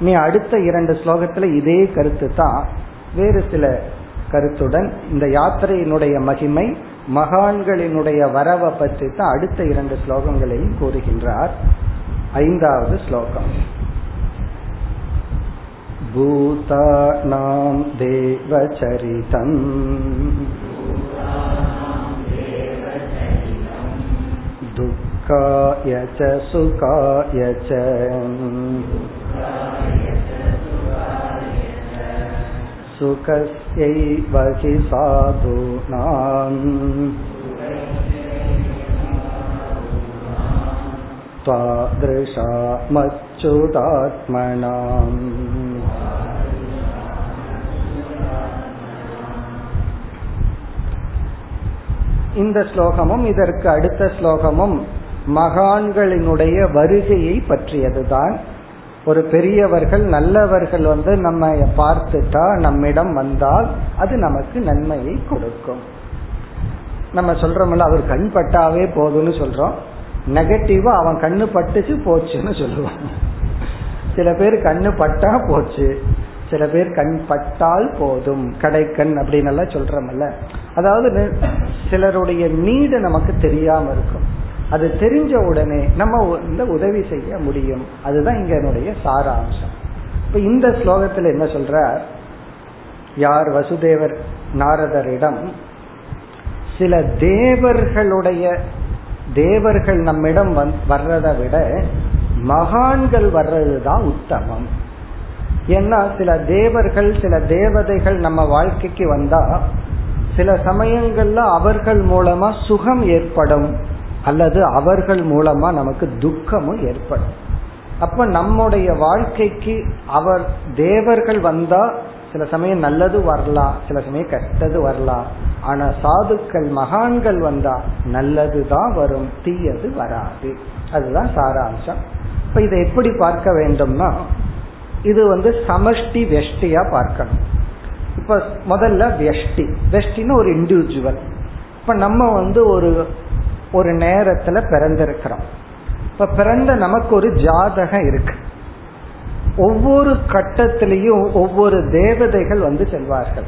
நீ அடுத்த இரண்டு ஸ்லோகத்துல இதே கருத்து தான் வேறு சில கருத்துடன் இந்த யாத்திரையினுடைய மகிமை மகான்களினுடைய வரவை பற்றி தான் அடுத்த இரண்டு ஸ்லோகங்களையும் கூறுகின்றார் ஐந்தாவது ஸ்லோகம் भूतानां देवचरितम् दुःखाय च सुखाय च सुखस्यैव हि साधूनाम् त्वादृशा मच्युतात्मनाम् இந்த ஸ்லோகமும் இதற்கு அடுத்த ஸ்லோகமும் மகான்களினுடைய வருகையை பற்றியதுதான் ஒரு பெரியவர்கள் நல்லவர்கள் வந்து நம்ம பார்த்துட்டா நம்மிடம் வந்தால் அது நமக்கு நன்மையை கொடுக்கும். நம்ம சொல்றோம்ல அவர் கண் பட்டாவே போதும்னு சொல்றோம். நெகட்டிவா அவன் கண்ணு பட்டுச்சு போச்சுன்னு சொல்லுவான் சில பேர் கண்ணு பட்டா போச்சு. சில பேர் கண் பட்டால் போதும். கடைக்கண் அப்படின்னு எல்லாம் சொல்றமல்ல அதாவது சிலருடைய நீடு நமக்கு தெரியாம இருக்கும். அது தெரிஞ்ச உடனே நம்ம இந்த உதவி செய்ய முடியும். அதுதான் இங்க என்னுடைய சாராம்சம். இப்ப இந்த ஸ்லோகத்துல என்ன சொல்ற யார் வசுதேவர் நாரதரிடம் சில தேவர்களுடைய தேவர்கள் நம்மிடம் வர்றதை விட மகான்கள் வர்றதுதான் உத்தமம். ஏன்னா சில தேவர்கள் சில தேவதைகள் நம்ம வாழ்க்கைக்கு வந்தா சில சமயங்கள்ல அவர்கள் மூலமா சுகம் ஏற்படும். அல்லது அவர்கள் மூலமா நமக்கு துக்கமும் ஏற்படும். அப்ப நம்முடைய வாழ்க்கைக்கு அவர் தேவர்கள் வந்தா சில சமயம் நல்லது வரலாம் சில சமயம் கெட்டது வரலாம் ஆனா சாதுக்கள் மகான்கள் வந்தா நல்லது தான் வரும் தீயது வராது. அதுதான் சாராம்சம். இப்ப இதை எப்படி பார்க்க வேண்டும்னா இது வந்து சமஷ்டி வெஷ்டியா பார்க்கணும். இப்ப முதல்ல வெஷ்டி. வெஷ்டின்னு ஒரு இண்டிவிஜுவல் இப்ப நம்ம வந்து ஒரு ஒரு நேரத்துல பிறந்திருக்கிறோம். இப்ப பிறந்த நமக்கு ஒரு ஜாதகம் இருக்கு. ஒவ்வொரு கட்டத்திலையும் ஒவ்வொரு தேவதைகள் வந்து செல்வார்கள்.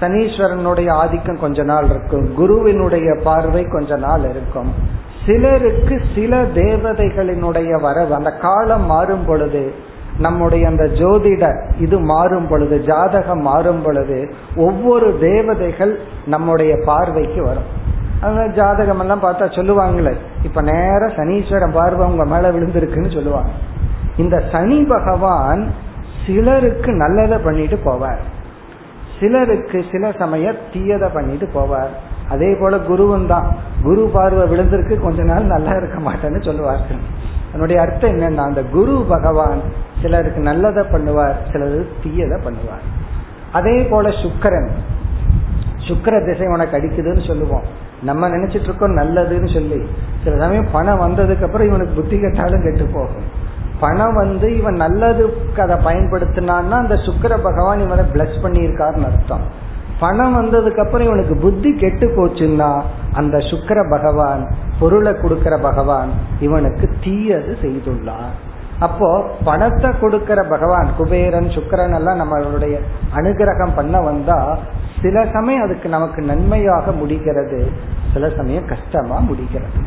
சனீஸ்வரனுடைய ஆதிக்கம் கொஞ்ச நாள் இருக்கும். குருவினுடைய பார்வை கொஞ்ச நாள் இருக்கும். சிலருக்கு சில தேவதைகளினுடைய வரவு அந்த காலம் மாறும் பொழுது நம்முடைய அந்த ஜோதிட இது மாறும் பொழுது ஜாதகம் மாறும் பொழுது ஒவ்வொரு தேவதைகள் நம்முடைய பார்வைக்கு வரும். அவங்க ஜாதகம் எல்லாம் பார்த்தா சொல்லுவாங்களே. இப்ப நேர சனீஸ்வரன் பார்வை உங்க மேல விழுந்திருக்குன்னு சொல்லுவாங்க. இந்த சனி பகவான் சிலருக்கு நல்லதை பண்ணிட்டு போவார். சிலருக்கு சில சமய தீயதை பண்ணிட்டு போவார். அதே போல குருவும் தான். குரு பார்வை விழுந்திருக்கு கொஞ்ச நாள் நல்லா இருக்க மாட்டேன்னு சொல்லுவார்கள் அதனுடைய அர்த்தம் என்னன்னா அந்த குரு பகவான் சிலருக்கு நல்லதை பண்ணுவார் சிலருக்கு தீயதை பண்ணுவார். அதே போல சுக்கரன். சுக்கர திசை உனக்கு அடிக்குதுன்னு சொல்லுவோம். நம்ம நினைச்சிட்டு இருக்கோம் நல்லதுன்னு சொல்லி. சில சமயம் பணம் வந்ததுக்கு அப்புறம் இவனுக்கு புத்தி கெட்டாலும் கெட்டு போகும். பணம் வந்து இவன் நல்லதுக்கு அதை பயன்படுத்தினான்னா அந்த சுக்கர பகவான் இவனை பிளஸ் பண்ணியிருக்காருன்னு அர்த்தம். பணம் வந்ததுக்கு அப்புறம் இவனுக்கு புத்தி கெட்டு போச்சுன்னா அந்த சுக்கர பகவான் பொருளை கொடுக்கிற பகவான் இவனுக்கு தீயது செய்துள்ளார். அப்போ பணத்தை கொடுக்கிற பகவான் குபேரன் சுக்கரன் எல்லாம் நம்மளுடைய அனுகிரகம் பண்ண வந்தா சில சமயம் அதுக்கு நமக்கு நன்மையாக முடிகிறது. சில சமயம் கஷ்டமா முடிகிறது.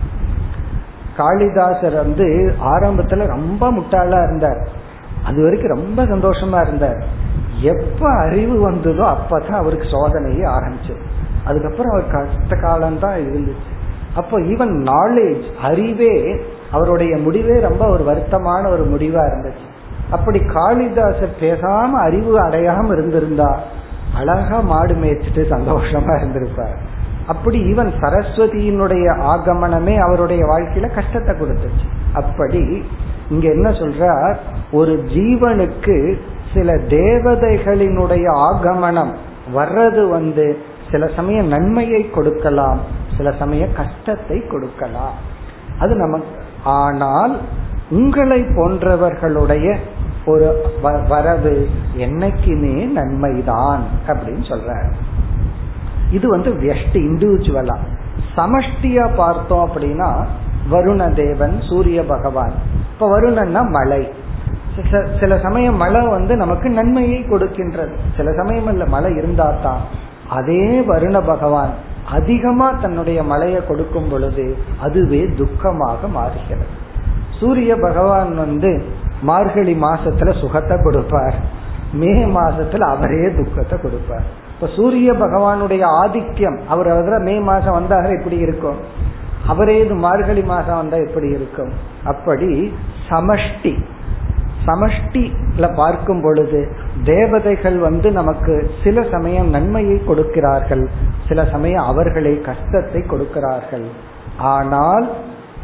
காளிதாசர் வந்து ஆரம்பத்துல ரொம்ப முட்டாளா இருந்தார். அது வரைக்கும் ரொம்ப சந்தோஷமா இருந்தார். எப்ப அறிவு வந்ததோ அப்பதான் அவருக்கு சோதனையே ஆரம்பிச்சு அதுக்கப்புறம் அவர் கஷ்ட காலம் தான் இருந்துச்சு. அப்போ ஈவன் நாலேஜ் அறிவே அவருடைய முடிவே ரொம்ப ஒரு வருத்தமான ஒரு முடிவா இருந்துச்சு. அப்படி காளிதாசர் பேசாம அறிவு அடையாம இருந்திருந்தா அழகா மாடு மேய்ச்சிட்டு சந்தோஷமா இருந்திருப்பார். அப்படி ஈவன் சரஸ்வதியினுடைய ஆகமனமே அவருடைய வாழ்க்கையில கஷ்டத்தை கொடுத்துச்சு. அப்படி இங்க என்ன சொல்றார்? ஒரு ஜீவனுக்கு சில தேவதைகளினுடைய ஆகமனம் வர்றது வந்து சில சமயம் நன்மையை கொடுக்கலாம் சில சமயம் கஷ்டத்தை கொடுக்கலாம். அது நமக்கு ஆனால் உங்களை போன்றவர்களுடைய ஒரு வரவு என்னைக்குமே நன்மைதான் அப்படின்னு சொல்ற இது வந்து வெஸ்ட் இண்டிவிஜுவலா சமஷ்டியா பார்த்தோம் அப்படின்னா வருண தேவன் சூரிய பகவான். இப்ப வருணன்னா மழை சில சமயம் மழை வந்து நமக்கு நன்மையை கொடுக்கின்றது. சில சமயம் இல்ல மழை இருந்தா தான் அதே வருண பகவான். அதிகமா தன்னுடைய மலையை கொடுக்கும் பொழுது அதுவே துக்கமாக மாறுகிறது. சூரிய பகவான் வந்து மார்கழி மாசத்துல சுகத்தை கொடுப்பார். மே மாசத்துல அவரே துக்கத்தை கொடுப்பார். இப்ப சூரிய பகவானுடைய ஆதிக்கம் அவர் அதுல மே மாசம் வந்தாக எப்படி இருக்கும்? அவரே இது மார்கழி மாசம் வந்தா எப்படி இருக்கும்? அப்படி சமஷ்டி சமஷ்டில பார்க்கும் பொழுது தேவதைகள் வந்து நமக்கு சில சமயம் நன்மையை கொடுக்கிறார்கள் சில சமயம் அவர்களை கஷ்டத்தை கொடுக்கிறார்கள். ஆனால்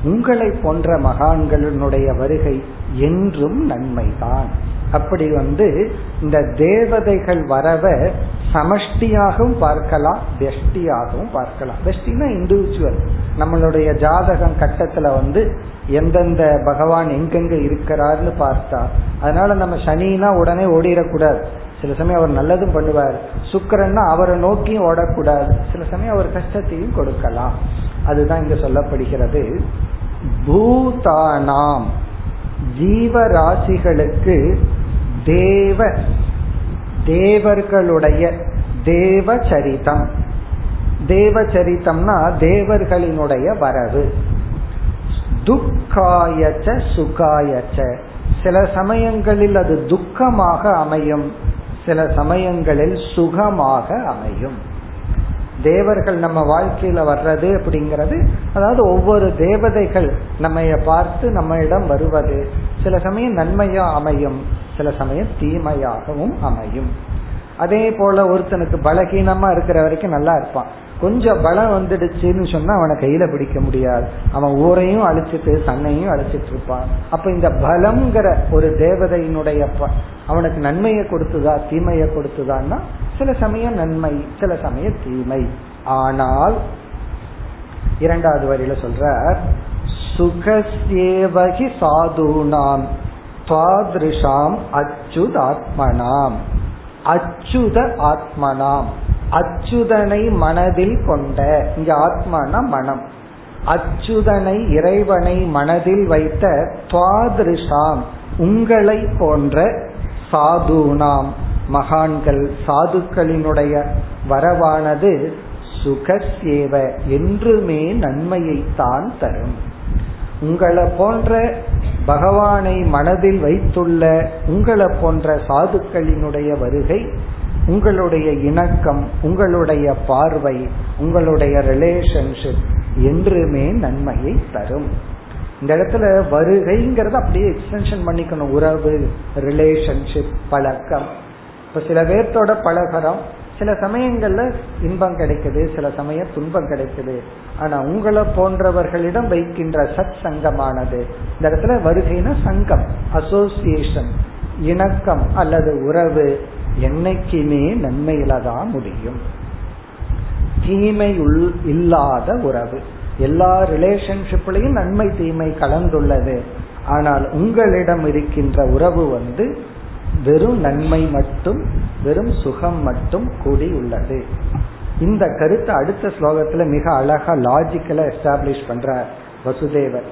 உங்களை போன்ற மகான்களினுடைய வருகை என்றும் நன்மைதான். அப்படி வந்து இந்த தேவதைகள் வரவ சமஷ்டியாகவும் பார்க்கலாம் வெஷ்டியாகவும் பார்க்கலாம். வெஷ்டினா இண்டிவிஜுவல் நம்மளுடைய ஜாதகம் கட்டத்துல வந்து எந்தெந்த பகவான் எங்கெங்க இருக்கிறார்னு பார்த்தா அதனால நம்ம சனினா உடனே ஓடிடக்கூடாது. சில சமயம் அவர் நல்லதும் பண்ணுவார். சுக்கரன்னா அவரை நோக்கியும் ஓடக்கூடாது. சில சமயம் அவர் கஷ்டத்தையும் கொடுக்கலாம். அதுதான் இங்க சொல்லப்படுகிறது. பூதானாம் ஜீவராசிகளுக்கு தேவ தேவர்களுடைய தேவச்சரிதம். தேவச்சரித்தம்னா தேவர்களினுடைய வரவு. துக்காயச்ச சுகாயச்ச. சில சமயங்களில் அது துக்கமாக அமையும். சில சமயங்களில் சுகமாக அமையும். தேவர்கள் நம்ம வாழ்க்கையில வர்றது அப்படிங்கிறது அதாவது ஒவ்வொரு தேவதைகள் நம்ம பார்த்து நம்ம இடம் வருவது. சில சமயம் நன்மையா அமையும் சில சமயம் தீமையாகவும் அமையும். அதே போல ஒருத்தனுக்கு பலகீனமா இருக்கிற வரைக்கும் நல்லா இருப்பான். கொஞ்சம் பலம் வந்துடுச்சுன்னு சொன்னா அவனை கையில பிடிக்க முடியாது. அவன் ஊரையும் அழிச்சிட்டு தன்னையும் அழிச்சிட்டு இருப்பான். அப்ப இந்த பலம்ங்கிற ஒரு தேவதையினுடைய அவனுக்கு நன்மையை கொடுத்துதா தீமையை கொடுத்துதான்னா சில சமயம் நன்மை சில சமயம் தீமை. ஆனால் இரண்டாவது வரியில சொல்ற சுகசேவகி சாதுனாம் துவாதிருஷாம் அச்சுதாத்மனாம். அச்சுத ஆத்மனாம். அச்சுதனை மனதில் கொண்ட இங்க ஆத்மான மனம். அச்சுதனை இறைவனை மனதில் வைத்த துவாதிருஷாம் உங்களை போன்ற சாதுனாம். மகான்கள் சாதுக்களினுடைய வரவானது சுகசேவ என்றுமே நன்மையைத்தான் தரும். உங்களை போன்ற பகவானை மனதில் வைத்துள்ள உங்களை போன்ற சாதுக்களினுடைய வருகை உங்களுடைய இணக்கம் உங்களுடைய பார்வை உங்களுடைய ரிலேஷன்ஷிப் என்றுமே நன்மையை தரும். இந்த இடத்துல வருகைங்கிறத அப்படியே எக்ஸ்டென்ஷன் பண்ணிக்கணும். உறவு ரிலேஷன்ஷிப் பழக்கம். இப்ப சில பேர்த்தோட பழகிறோம் சில சமயங்கள்ல இன்பம் கிடைக்குது சில சமயம் துன்பம் கிடைக்குது. ஆனா உங்களை போன்றவர்களிடம் வைக்கின்ற சத் சங்கமானது இந்த இடத்துல வருகைனா சங்கம் அசோசியேஷன் இணக்கம் அல்லது உறவு. என்னைக்குமே நன்மையில தான் முடியும். தீமை இல்லாத உறவு. எல்லா ரிலேஷன்ஷிப்லயும் நன்மை தீமை கலந்துள்ளது. ஆனால் உங்களிடம் இருக்கின்ற உறவு வந்து வெறும் நன்மை மட்டும் வெறும் சுகம் மட்டும் கூடி உள்ளது. இந்த கருத்தை அடுத்த ஸ்லோகத்துல மிக அழகா லாஜிக்கலா எஸ்டாப்ளிஷ் பண்ற வசுதேவர்.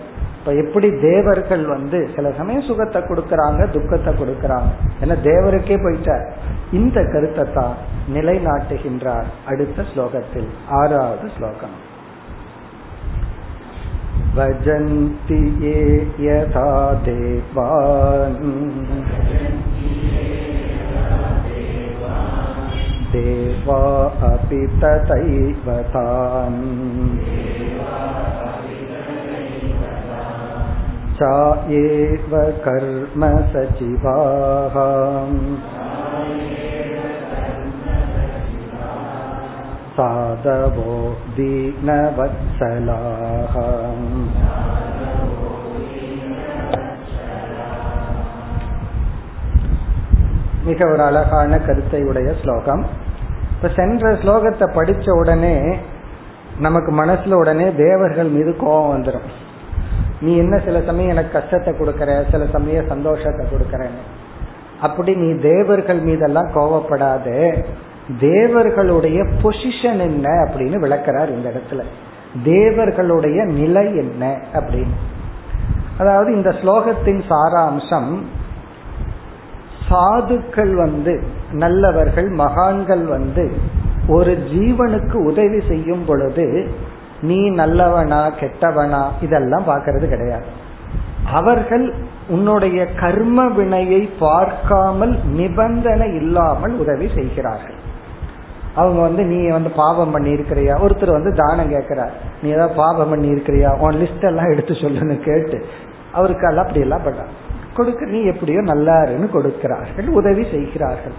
இப்ப எப்படி தேவர்கள் வந்து சில சமயம் சுகத்தை கொடுக்கறாங்க துக்கத்தை கொடுக்கறாங்க ஏன்னா தேவருக்கே போயிட்டார் இந்த கருத்தை தான் நிலைநாட்டுகின்றார் அடுத்த ஸ்லோகத்தில் ஆறாவது ஸ்லோகம் भजन्ति ये यथा देवान् देवा अपि तथैव तान् चायेव कर्म सचिवाः साधवो दीनवत्सलाः மிக ஒரு அழகான கருத்தை உடைய ஸ்லோகம் இப்ப சென்ற ஸ்லோகத்தை படிச்ச உடனே நமக்கு மனசுல உடனே தேவர்கள் மீது கோபம் வந்துடும் நீ என்ன சில சமயம் எனக்கு கஷ்டத்தை கொடுக்கற சில சமயம் சந்தோஷத்தை கொடுக்கறன்னு. அப்படி நீ தேவர்கள் மீதெல்லாம் கோவப்படாத. தேவர்களுடைய பொசிஷன் என்ன அப்படின்னு விளக்கிறார் இந்த இடத்துல. தேவர்களுடைய நிலை என்ன அப்படின்னு. அதாவது இந்த ஸ்லோகத்தின் சாராம்சம் சாதுக்கள் வந்து நல்லவர்கள் மகான்கள் வந்து ஒரு ஜீவனுக்கு உதவி செய்யும் பொழுது நீ நல்லவனா கெட்டவனா இதெல்லாம் பார்க்கறது கிடையாது. அவர்கள் உன்னுடைய கர்ம வினையை பார்க்காமல் நிபந்தனை இல்லாமல் உதவி செய்கிறார்கள். அவங்க வந்து நீ வந்து பாவம் பண்ணி இருக்கிறியா ஒருத்தர் வந்து தானம் கேட்கிறார். நீ ஏதாவது பாவம் பண்ணி இருக்கிறியா உன் லிஸ்ட் எல்லாம் எடுத்து சொல்லுன்னு கேட்டு அவருக்கு எல்லாம் அப்படி எல்லாம் பண்ண கொடுக்க நீ எப்படியோ நல்லாருன்னு கொடுக்கிறார்கள் உதவி செய்கிறார்கள்.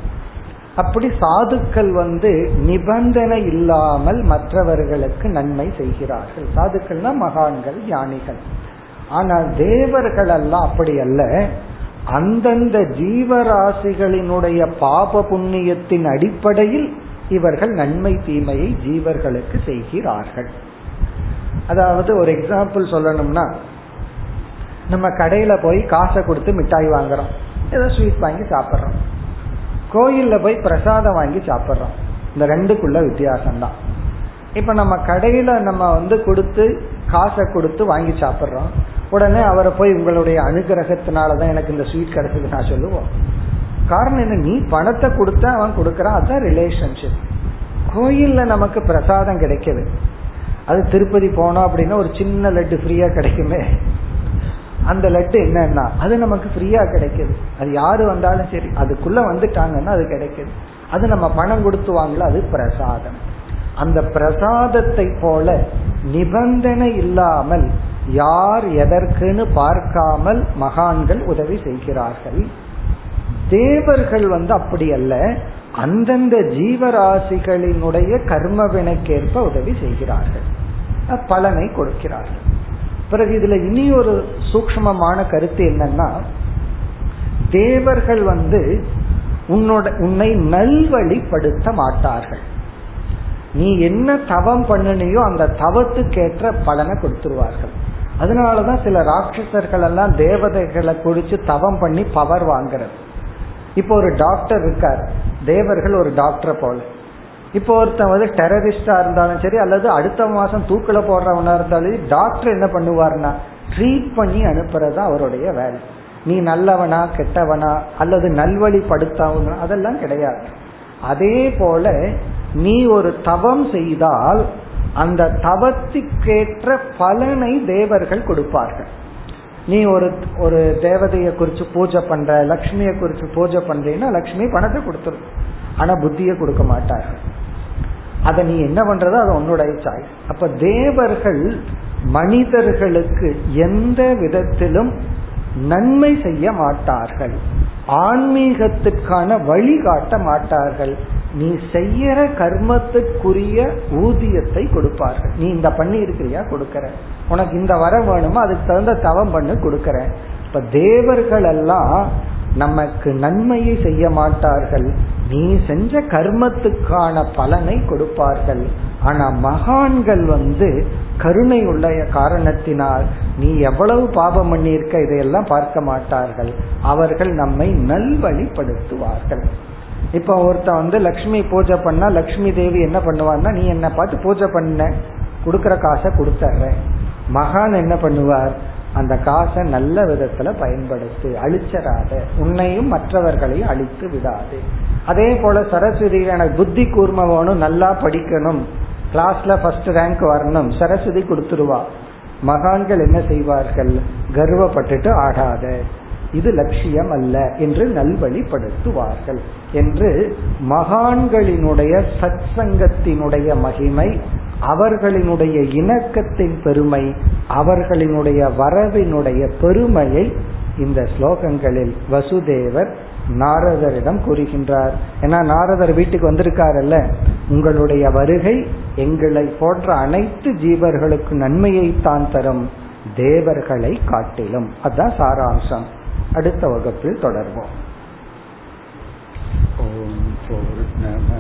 அப்படி சாதுக்கள் வந்து நிபந்தனை இல்லாமல் மற்றவர்களுக்கு நன்மை செய்கிறார்கள். சாதுக்கள்னா மகான்கள் ஞானிகள். ஆனால் தேவர்கள் எல்லாம் அப்படி அல்ல. அந்தந்த ஜீவராசிகளினுடைய பாப புண்ணியத்தின் அடிப்படையில் இவர்கள் நன்மை தீமையை ஜீவர்களுக்கு செய்கிறார்கள். அதாவது ஒரு எக்ஸாம்பிள் சொல்லணும்னா நம்ம கடையில போய் காசை கொடுத்து மிட்டாய் வாங்குறோம். ஏதோ ஸ்வீட் வாங்கி சாப்பிட்றோம். கோயில்ல போய் பிரசாதம் வாங்கி சாப்பிட்றோம். இந்த ரெண்டுக்குள்ள வித்தியாசம் தான் இப்ப நம்ம கடையில நம்ம வந்து கொடுத்து காசை கொடுத்து வாங்கி சாப்பிட்றோம். உடனே அவரை போய் உங்களுடைய அனுகிரகத்தினாலதான் எனக்கு இந்த ஸ்வீட் கிடைச்சது நான் சொல்லுவோம். காரணம் என்ன? நீ பணத்தை கொடுத்த அவன் கொடுக்கறான் அதுதான் ரிலேஷன்ஷிப் கோயில்ல நமக்கு பிரசாதம் கிடைக்குது அது திருப்பதி போனோம் அப்படின்னா ஒரு சின்ன லட்டு ஃப்ரீயா கிடைக்குமே. அந்த லட்டு என்னன்னா அது நமக்கு ஃப்ரீயா கிடைக்குது. அது யாரு வந்தாலும் சரி அதுக்குள்ள வந்துட்டாங்கன்னா அது கிடைக்குது. அது நம்ம பணம் கொடுத்து வாங்கல அது பிரசாதம். அந்த பிரசாதத்தை போல நிபந்தனை இல்லாமல் யார் எதற்குன்னு பார்க்காமல் மகான்கள் உதவி செய்கிறார்கள். தேவர்கள் வந்து அப்படி அல்ல அந்தந்த ஜீவராசிகளினுடைய கர்ம வினைக்கேற்ப உதவி செய்கிறார்கள். பலனை கொடுக்கிறார்கள். பிறகு இதுல இனி ஒரு சூக்மமான கருத்து என்னன்னா தேவர்கள் வந்து உன்னோட உன்னை நல்வழிப்படுத்த மாட்டார்கள். நீ என்ன தவம் பண்ணினியோ அந்த தவத்துக்கேற்ற பலனை கொடுத்துருவார்கள். அதனாலதான் சில ராட்சசர்கள் எல்லாம் தேவதைகளை குடிச்சு தவம் பண்ணி பவர் வாங்குறது. இப்போ ஒரு டாக்டர் இருக்கார். தேவர்கள் ஒரு டாக்டரை போல. இப்போ ஒருத்தன் வந்து டெரரிஸ்டா இருந்தாலும் சரி அல்லது அடுத்த மாசம் தூக்கில போடுறவனா இருந்தாலும் டாக்டர் என்ன பண்ணுவார்னா ட்ரீட் பண்ணி அனுப்புறதா அவருடைய வேலை. நீ நல்லவனா கெட்டவனா அல்லது நல்வழிப்படுத்தவனா அதெல்லாம் கிடையாது. அதே போல நீ ஒரு தவம் செய்தால் அந்த தவத்துக்கேற்ற பலனை தேவர்கள் கொடுப்பார்கள். நீ ஒரு ஒரு தேவதையை குறிச்சு பூஜை பண்ற லக்ஷ்மியை குறிச்சு பூஜை பண்றீன்னா லக்ஷ்மி பணத்தை கொடுத்துரும். ஆனா புத்தியை கொடுக்க மாட்டார்கள். அதை நீ என்ன பண்றதோ அது உன்னுடைய சாய்ஸ் அப்ப தேவர்கள் மனிதர்களுக்கு எந்த விதத்திலும் நன்மை செய்ய மாட்டார்கள். ஆன்மீகத்துக்கான வழிகாட்ட மாட்டார்கள். நீ செய்யற கர்மத்துக்குரிய ஊதியத்தை கொடுப்பார்கள். நீ இந்த பண்ணி இருக்கிறியா கொடுக்கற. உனக்கு இந்த வர வேணுமோ? அதுக்கு தகுந்த தவம் பண்ணு கொடுக்கற. இப்ப தேவர்கள் எல்லாம் நமக்கு நன்மையை செய்ய மாட்டார்கள். நீ செஞ்ச கர்மத்துக்கான பலனை கொடுப்பார்கள். ஆனா மகான்கள் வந்து கருணை உள்ள காரணத்தினால் நீ எவ்வளவு பாபம் பண்ணியிருக்க இதையெல்லாம் பார்க்க மாட்டார்கள். அவர்கள் நம்மை நல்வழிப்படுத்துவார்கள். இப்ப ஒருத்தன் வந்து லக்ஷ்மி பூஜை பண்ணா லக்ஷ்மி தேவி என்ன பண்ணுவார்னா நீ என்ன பார்த்து பூஜை பண்ண. கொடுக்கற காசை கொடுத்துட்றேன் மகான் என்ன பண்ணுவார்? அந்த காசை நல்ல விதத்துல பயன்படுத்து அழிச்சராத உன்னையும் மற்றவர்களையும் அழித்து விடாது. அதே போல சரஸ்வதி எனக்கு புத்தி கூர்ம வேணும் நல்லா படிக்கணும். கிளாஸ்ல ஃபர்ஸ்ட் ரேங்க் வரணும். சரஸ்வதி கொடுத்துருவா. மகான்கள் என்ன செய்வார்கள்? கர்வப்பட்டுட்டு ஆடாத. இது லட்சியம் அல்ல என்று நல்வழிப்படுத்துவார்கள். என்று மகான்களினுடைய சத் சங்கத்தினுடைய மகிமை அவர்களினுடைய இணக்கத்தின் பெருமை அவர்களினுடைய வரவினுடைய பெருமையை இந்த ஸ்லோகங்களில் வசுதேவர் நாரதரிடம் கூறுகின்றார். ஏன்னா நாரதர் வீட்டுக்கு வந்திருக்காரல்ல. உங்களுடைய வருகை எங்களை போன்ற அனைத்து ஜீவர்களுக்கு நன்மையை தான் தரும் தேவர்களை காட்டிலும். அதுதான் சாராம்சம். அடுத்த வகுப்பில் தொடர்வோம். ஓம் போர் நம